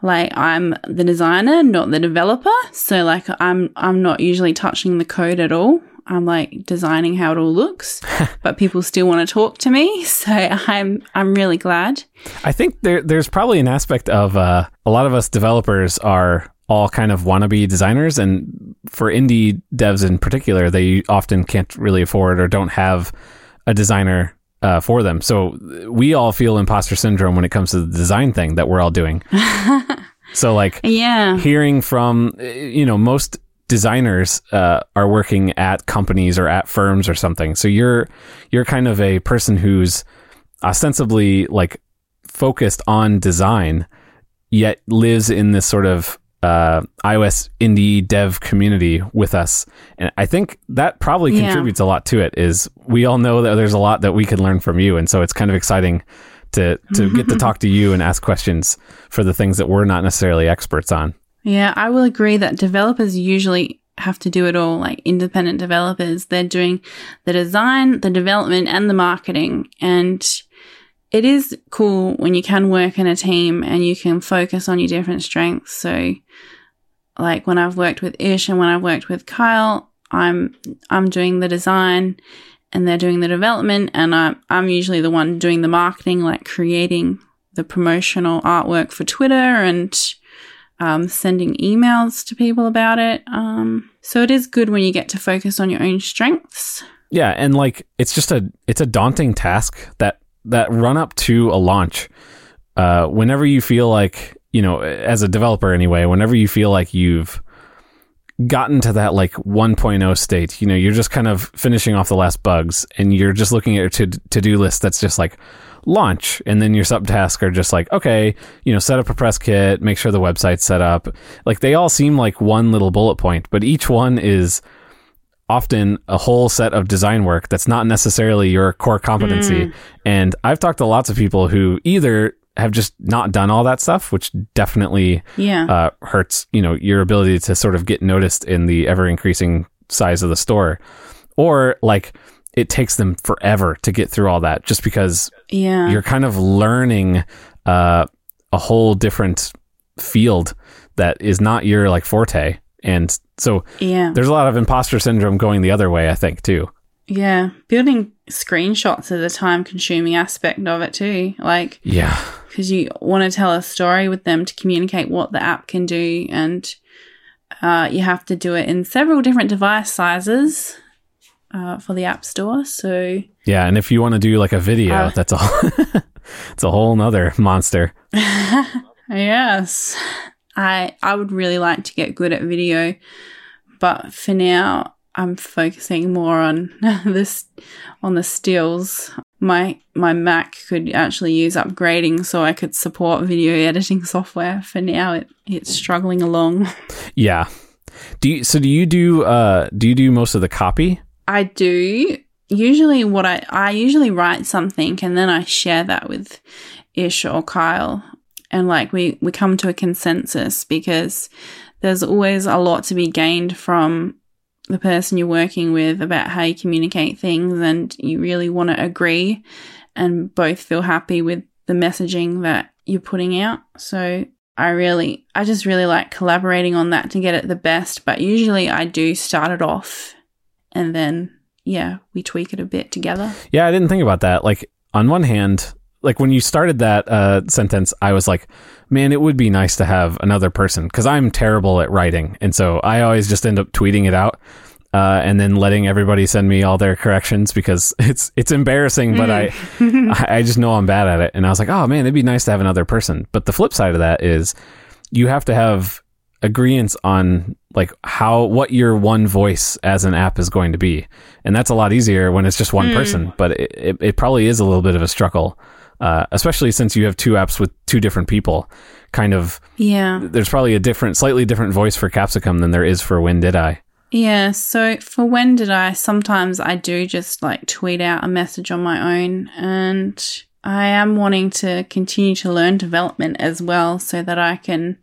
B: like, I'm the designer, not the developer. So like, I'm, I'm not usually touching the code at all. I'm like designing how it all looks, but people still want to talk to me. So I'm I'm really glad.
A: I think there there's probably an aspect of uh, a lot of us developers are all kind of wannabe designers. And for indie devs in particular, they often can't really afford or don't have a designer uh, for them. So we all feel imposter syndrome when it comes to the design thing that we're all doing. so like
B: Yeah.
A: hearing from you know most designers uh, are working at companies or at firms or something. So you're you're kind of a person who's ostensibly like focused on design, yet lives in this sort of uh, iOS indie dev community with us, and I think that probably
B: Yeah.
A: contributes a lot to it. Is we all know that there's a lot that we can learn from you, and so it's kind of exciting to to get to talk to you and ask questions for the things that we're not necessarily experts on.
B: Yeah, I will agree that developers usually have to do it all, like independent developers. They're doing the design, the development, and the marketing. And it is cool when you can work in a team and you can focus on your different strengths. So, like when I've worked with Ish and when I've worked with Kyle, I'm I'm doing the design and they're doing the development and I'm I'm usually the one doing the marketing, like creating the promotional artwork for Twitter and um, sending emails to people about it. Um, so it is good when you get to focus on your own strengths.
A: Yeah, and like it's just a it's a daunting task that that run up to a launch. Uh, whenever you feel like you know, as a developer anyway, whenever you feel like you've gotten to that like 1.0 state, you know, you're just kind of finishing off the last bugs, and you're just looking at your to to do list that's just like launch, and then your subtasks are just like okay, you know, set up a press kit, make sure the website's set up. Like they all seem like one little bullet point, but each one is often a whole set of design work that's not necessarily your core competency. And I've talked to lots of people who either have just not done all that stuff, which definitely
B: Yeah.
A: uh, hurts, you know, your ability to sort of get noticed in the ever increasing size of the store, or like it takes them forever to get through all that just because
B: yeah.
A: you're kind of learning uh, a whole different field that is not your like forte. And so
B: yeah.
A: there's a lot of imposter syndrome going the other way, I think, too.
B: Yeah. Building screenshots is a time consuming aspect of it too. Like,
A: Yeah.
B: because you want to tell a story with them to communicate what the app can do. And uh, you have to do it in several different device sizes uh, for the App Store. So,
A: Yeah. And if you want to do like a video,
B: Uh,
A: that's a it's a whole nother monster.
B: Yes. I I would really like to get good at video, but for now I'm focusing more on this on the stills. My my Mac could actually use upgrading so I could support video editing software. For now it it's struggling along.
A: Yeah. Do you, so do you do uh do you do most of the copy?
B: I do usually what I I usually write something and then I share that with Ish or Kyle and like we we come to a consensus because there's always a lot to be gained from the person you're working with about how you communicate things and you really want to agree and both feel happy with the messaging that you're putting out. So I really I just really like collaborating on that to get it the best, but usually I do start it off and then yeah, we tweak it a bit together.
A: Yeah, I didn't think about that. Like on one hand, like when you started that uh, sentence, I was like, man, it would be nice to have another person because I'm terrible at writing, and so I always just end up tweeting it out. Uh, and then letting everybody send me all their corrections because it's it's embarrassing, but I I I just know I'm bad at it. And I was like, oh man, it'd be nice to have another person. But the flip side of that is you have to have agreement on like how what your one voice as an app is going to be and that's a lot easier when it's just one person but it, it, it probably is a little bit of a struggle uh, especially since you have two apps with two different people kind of
B: Yeah.
A: there's probably a different slightly different voice for capsicum than there is for when did i
B: Yeah, so for when did I sometimes I do just like tweet out a message on my own and I am wanting to continue to learn development as well so that I can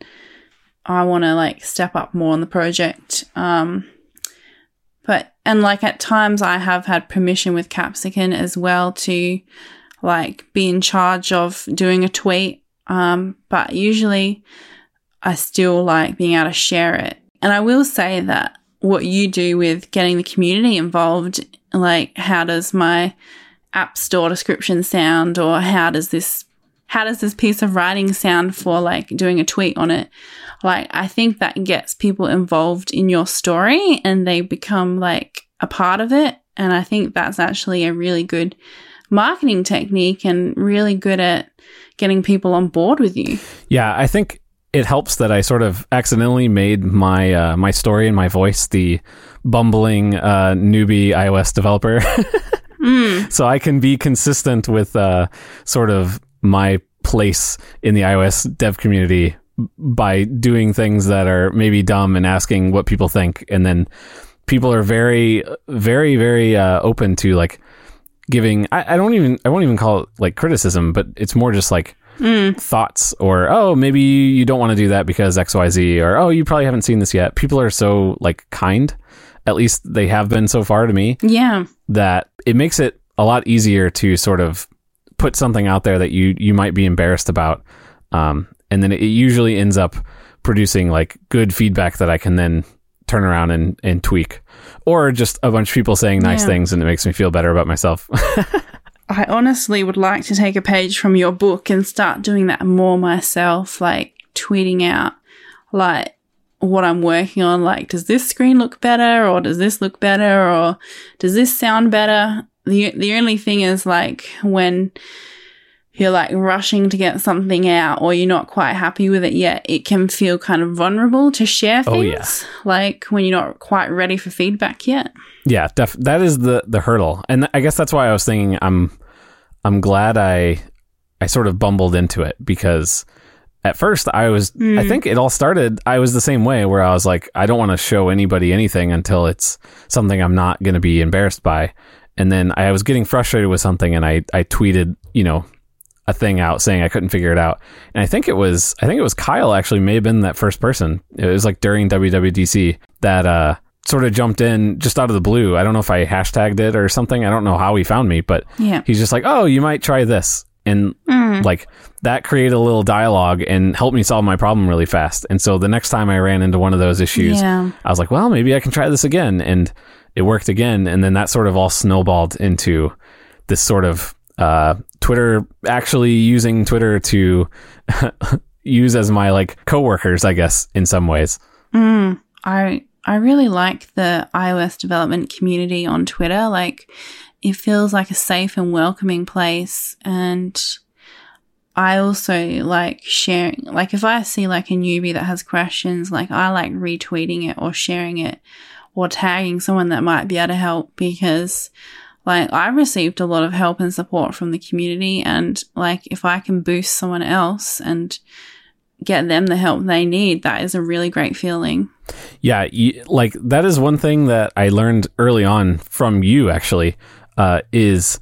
B: I want to like step up more on the project. Um but and like at times I have had permission with Capsicum as well to like be in charge of doing a tweet. Um but usually I still like being able to share it. And I will say that what you do with getting the community involved, like how does my app store description sound or how does this how does this piece of writing sound for like doing a tweet on it? Like I think that gets people involved in your story and they become like a part of it. And I think that's actually a really good marketing technique and really good at getting people on board with you.
A: Yeah, I think it helps that I sort of accidentally made my uh, my story and my voice the bumbling uh, newbie iOS developer,
B: Mm.
A: so I can be consistent with uh, sort of my place in the iOS dev community by doing things that are maybe dumb and asking what people think, and then people are very, very, very uh, open to like giving. I, I don't even I won't even call it like criticism, but it's more just like
B: Mm.
A: thoughts or oh maybe you don't want to do that because xyz or oh you probably haven't seen this yet people are so like kind at least they have been so far to me
B: Yeah.
A: that it makes it a lot easier to sort of put something out there that you you might be embarrassed about um, and then it usually ends up producing like good feedback that i can then turn around and, and tweak or just a bunch of people saying nice
B: Yeah.
A: things and it makes me feel better about myself
B: I honestly would like to take a page from your book and start doing that more myself, like tweeting out like what I'm working on. Like, does this screen look better or does this look better or does this sound better? The, the only thing is like when you're like rushing to get something out or you're not quite happy with it yet, it can feel kind of vulnerable to share things.
A: Oh, yeah.
B: Like when you're not quite ready for feedback yet.
A: Yeah, def- that is the the hurdle, and th- I guess that's why I was thinking I'm I'm glad I I sort of bumbled into it because at first I was I
B: Mm.
A: think it all started I was the same way where I was like I don't want to show anybody anything until it's something I'm not going to be embarrassed by, and then I was getting frustrated with something and I I tweeted you know a thing out saying I couldn't figure it out, and I think it was I think it was Kyle actually may have been that first person. It was like during WWDC that uh sort of jumped in just out of the blue. I don't know if I hashtagged it or something. I don't know how he found me, but
B: Yeah.
A: he's just like, "Oh, you might try this," and
B: Mm.
A: like that created a little dialogue and helped me solve my problem really fast. And so the next time I ran into one of those issues,
B: Yeah.
A: I was like, "Well, maybe I can try this again," and it worked again. And then that sort of all snowballed into this sort of uh, Twitter actually using Twitter to use as my like coworkers, I guess, in some ways.
B: Mm, I I really like the iOS development community on Twitter. Like it feels like a safe and welcoming place and I also like sharing like if I see like a newbie that has questions, like I like retweeting it or sharing it or tagging someone that might be able to help because like I received a lot of help and support from the community and like if I can boost someone else and get them the help they need, that is a really great feeling.
A: Yeah, y like that is one thing that I learned early on from you actually uh, is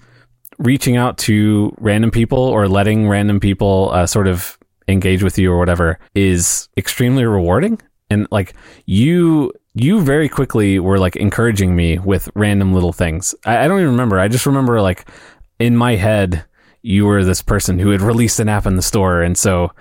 A: reaching out to random people or letting random people uh, sort of engage with you or whatever is extremely rewarding. And like you, you very quickly were like encouraging me with random little things. I, I don't even remember. I just remember like in my head, you were this person who had released an app in the store, and so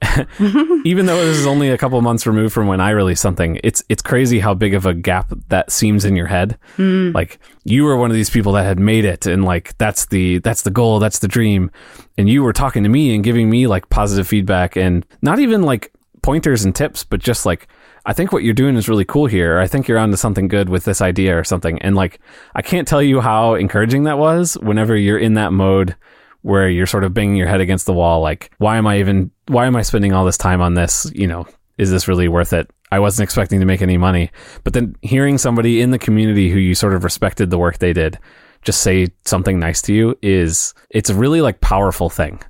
A: even though this is only a couple months removed from when I released something, it's it's crazy how big of a gap that seems in your head. Hmm. Like you were one of these people that had made it, and like that's the that's the goal, that's the dream, and you were talking to me and giving me like positive feedback, and not even like pointers and tips, but just like I think what you're doing is really cool here. I think you're onto something good with this idea or something, and like I can't tell you how encouraging that was. Whenever you're in that mode where you're sort of banging your head against the wall like why am i even why am i spending all this time on this you know is this really worth it i wasn't expecting to make any money but then hearing somebody in the community who you sort of respected the work they did just say something nice to you is it's a really like powerful thing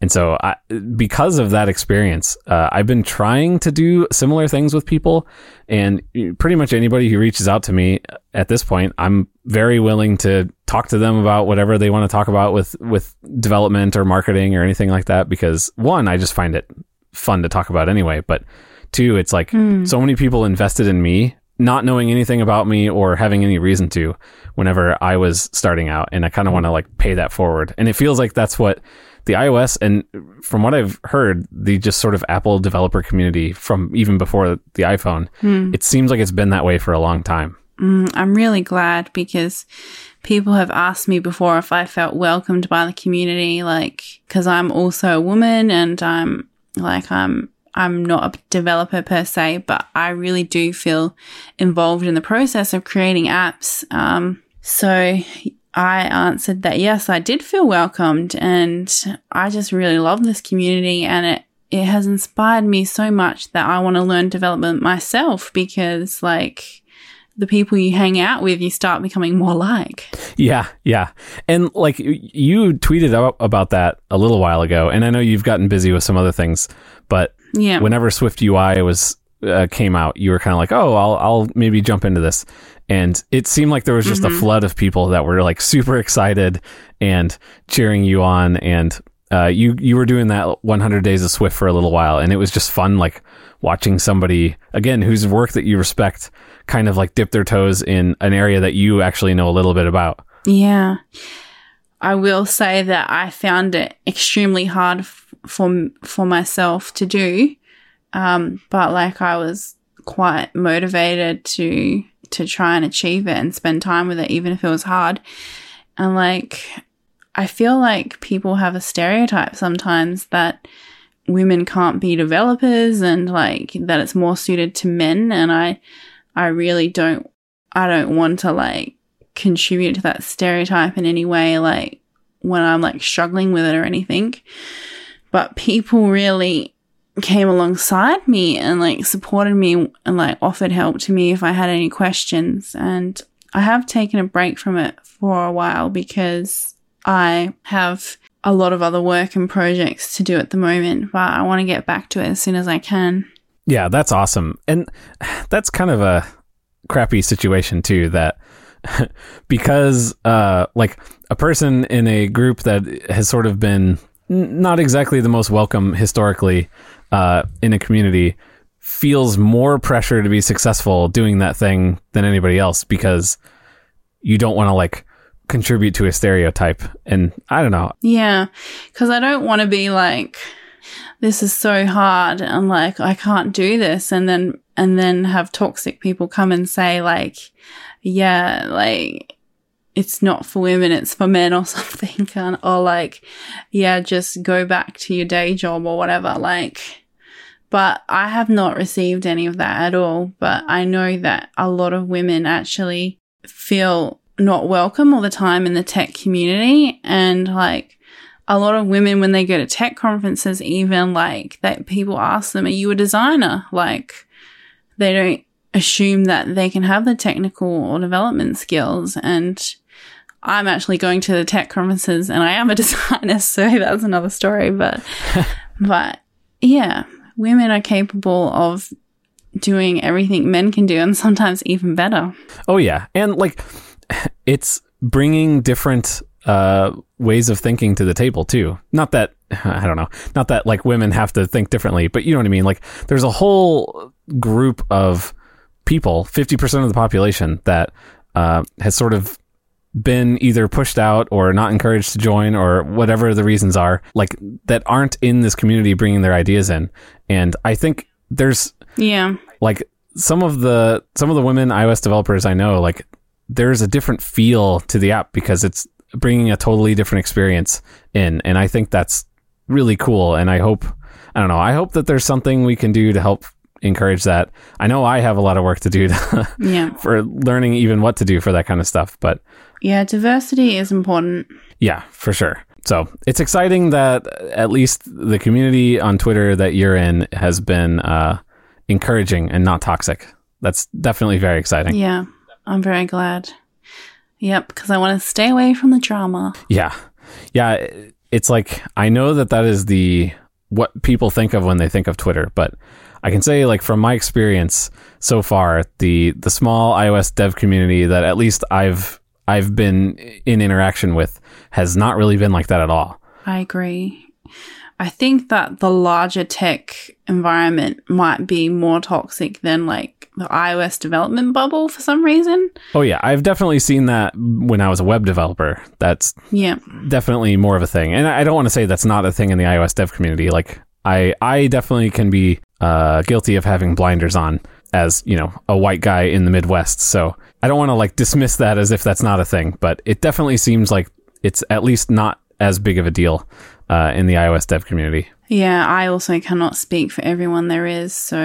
A: and so I, because of that experience uh, i've been trying to do similar things with people. And pretty much anybody who reaches out to me at this point i'm very willing to talk to them about whatever they want to talk about with with development or marketing or anything like that because one i just find it fun to talk about anyway. But two it's like so many people invested in me not knowing anything about me or having any reason to whenever i was starting out. And i kind of want to like pay that forward. And it feels like that's what the ios and from what i've heard the just sort of apple developer community from even before the iphone it seems like it's been that way for a long time
B: Mm, I'm really glad because people have asked me before if I felt welcomed by the community, like, because I'm also a woman and I'm like, I'm. I'm not a developer per se, but I really do feel involved in the process of creating apps. Um, so I answered that yes, I did feel welcomed and I just really love this community and it it has inspired me so much that I want to learn development myself because like the people you hang out with you start becoming more like.
A: Yeah, yeah. And like you tweeted about that a little while ago and I know you've gotten busy with some other things, but
B: yeah.
A: whenever Swift UI was uh, came out, you were kind of like, "Oh, I'll I'll maybe jump into this." and it seemed like there was just mm-hmm. a flood of people that were like super excited and cheering you on and uh, you you were doing that 100 days of swift for a little while and it was just fun like watching somebody again whose work that you respect kind of like dip their toes in an area that you actually know a little bit about
B: yeah i will say that i found it extremely hard f- for for myself to do um, but like i was quite motivated to to try and achieve it and spend time with it, even if it was hard. And like, I feel like people have a stereotype sometimes that women can't be developers and like that it's more suited to men. And I, I really don't, I don't want to like contribute to that stereotype in any way, like when I'm like struggling with it or anything. But people really came alongside me and like supported me and like offered help to me if I had any questions. And I have taken a break from it for a while because I have a lot of other work and projects to do at the moment, but I want to get back to it as soon as I can.
A: Yeah, that's awesome. And that's kind of a crappy situation too that because uh like a person in a group that has sort of been not exactly the most welcome historically uh, in a community feels more pressure to be successful doing that thing than anybody else because you don't want to like contribute to a stereotype. And i don't know.
B: Yeah because i don't want to be like this is so hard and like i can't do this and then and then have toxic people come and say like yeah like it's not for women, it's for men or something. And, or like, yeah, just go back to your day job or whatever. Like, but I have not received any of that at all. But I know that a lot of women actually feel not welcome all the time in the tech community. And like, a lot of women, when they go to tech conferences, even like that people ask them, are you a designer? Like, they don't assume that they can have the technical or development skills. And I'm actually going to the tech conferences and I am a designer, so that's another story. But, but yeah, women are capable of doing everything men can do and sometimes even better.
A: Oh, yeah. And like, it's bringing different uh, ways of thinking to the table too. Not that I don't know, not that like women have to think differently, but you know what I mean. Like, there's a whole group of people, fifty percent of the population, that uh, has sort of been either pushed out or not encouraged to join or whatever the reasons are, like that aren't in this community bringing their ideas in. And I think there's
B: yeah,
A: like some of the some of the women iOS developers I know, like there's a different feel to the app because it's bringing a totally different experience in, and I think that's really cool. And I hope I don't know, I hope that there's something we can do to help encourage that. I know I have a lot of work to do to,
B: yeah.
A: for learning even what to do for that kind of stuff, but
B: yeah, diversity is important.
A: Yeah, for sure. So it's exciting that at least the community on Twitter that you're in has been uh, encouraging and not toxic. That's definitely very exciting.
B: Yeah, I'm very glad. Yep, because I want to stay away from the drama.
A: Yeah, yeah. It's like I know that that is the what people think of when they think of Twitter, but I can say like from my experience so far, the the small iOS dev community that at least I've I've been in interaction with has not really been like that at all.
B: I agree. I think that the larger tech environment might be more toxic than like the iOS development bubble for some reason.
A: Oh yeah, I've definitely seen that when I was a web developer. That's
B: yeah,
A: definitely more of a thing. And I don't want to say that's not a thing in the iOS dev community. Like I I definitely can be uh, guilty of having blinders on as you know a white guy in the Midwest. So I don't want to like dismiss that as if that's not a thing, but it definitely seems like it's at least not as big of a deal uh, in the iOS dev community.
B: Yeah, I also cannot speak for everyone there is, so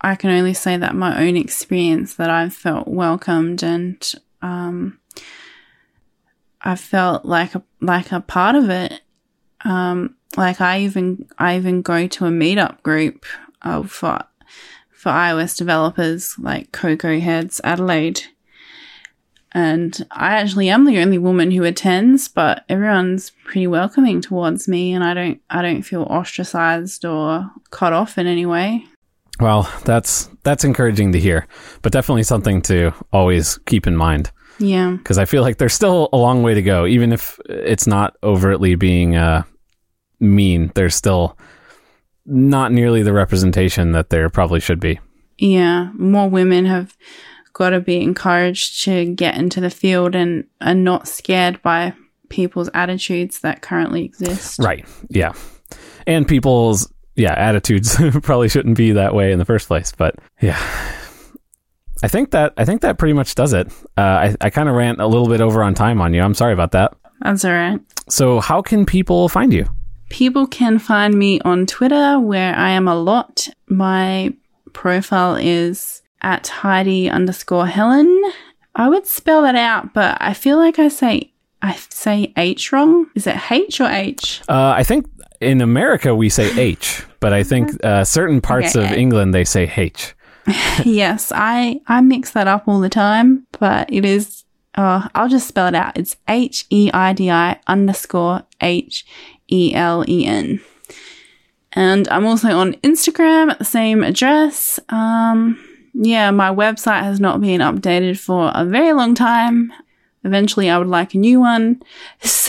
B: I can only say that my own experience that I've felt welcomed and um, I felt like a like a part of it. Um, like I even I even go to a meetup group of for for iOS developers like Cocoa Heads Adelaide. And I actually am the only woman who attends, but everyone's pretty welcoming towards me and I don't I don't feel ostracized or cut off in any way.
A: Well, that's that's encouraging to hear, but definitely something to always keep in mind.
B: Yeah.
A: Because I feel like there's still a long way to go, even if it's not overtly being uh, mean. There's still not nearly the representation that there probably should be.
B: Yeah, more women have got to be encouraged to get into the field and are not scared by people's attitudes that currently exist.
A: Right. Yeah. And people's yeah, attitudes probably shouldn't be that way in the first place, but yeah. I think that I think that pretty much does it. Uh, I I kind of ran a little bit over on time on you. I'm sorry about that.
B: That's all right.
A: So, how can people find you?
B: People can find me on Twitter, where I am a lot. My profile is at Heidi underscore Helen. I would spell that out, but I feel like I say I say H wrong. Is it H or H?
A: Uh, I think in America we say H, but I think uh, certain parts
B: Okay.
A: of England they say H.
B: yes, I I mix that up all the time, but it is. Uh, I'll just spell it out. It's H E I D I underscore H E L E N, and I'm also on Instagram at the same address. Um, yeah, my website has not been updated for a very long time. Eventually, I would like a new one.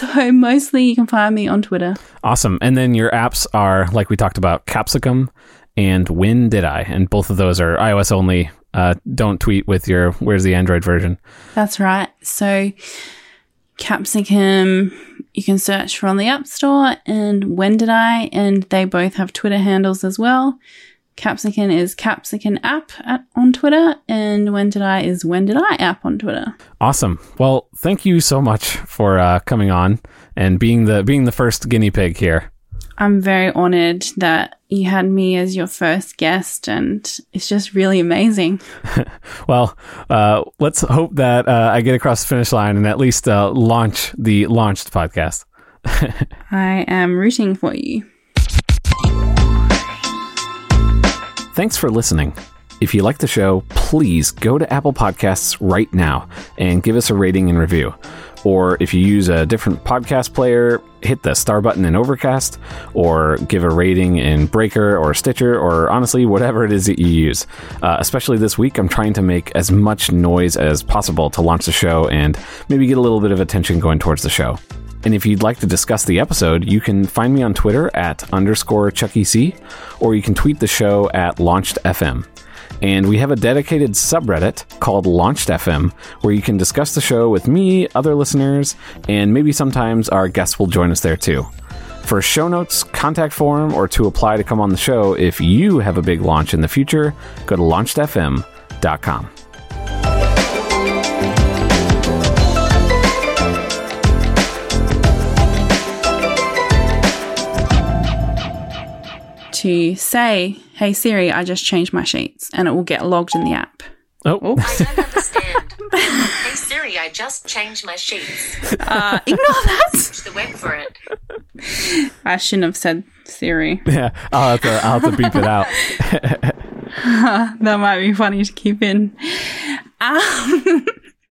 B: So mostly, you can find me on Twitter.
A: Awesome. And then your apps are like we talked about Capsicum and When Did I? And both of those are iOS only. Uh, don't tweet with your where's the Android version.
B: That's right. So, Capsicum, you can search for on the App Store, and When Did I? And they both have Twitter handles as well. Capsicum is Capsicum app at, on Twitter, and When Did I is When Did I app on Twitter.
A: Awesome. Well, thank you so much for uh, coming on and being the being the first guinea pig here.
B: I'm very honored that you had me as your first guest, and it's just really amazing.
A: Well, uh, let's hope that uh, I get across the finish line and at least uh, launch the launched podcast.
B: I am rooting for you.
A: Thanks for listening. If you like the show, please go to Apple Podcasts right now and give us a rating and review. Or if you use a different podcast player, hit the star button in Overcast, or give a rating in Breaker or Stitcher, or honestly, whatever it is that you use. Uh, especially this week, I'm trying to make as much noise as possible to launch the show and maybe get a little bit of attention going towards the show. And if you'd like to discuss the episode, you can find me on Twitter at underscore Chucky C, or you can tweet the show at LaunchedFM. And we have a dedicated subreddit called Launched FM, where you can discuss the show with me, other listeners, and maybe sometimes our guests will join us there too. For show notes, contact form, or to apply to come on the show, if you have a big launch in the future, go to launchedfm.com.
B: To say, hey Siri, I just changed my sheets, and it will get logged in the app.
A: Oh,
C: I don't understand. hey Siri, I just changed my sheets.
B: Uh, ignore that.
C: Use the web for it.
B: I shouldn't have said Siri.
A: yeah, I'll have to, I'll have to beep it out.
B: That might be funny to keep in. Um,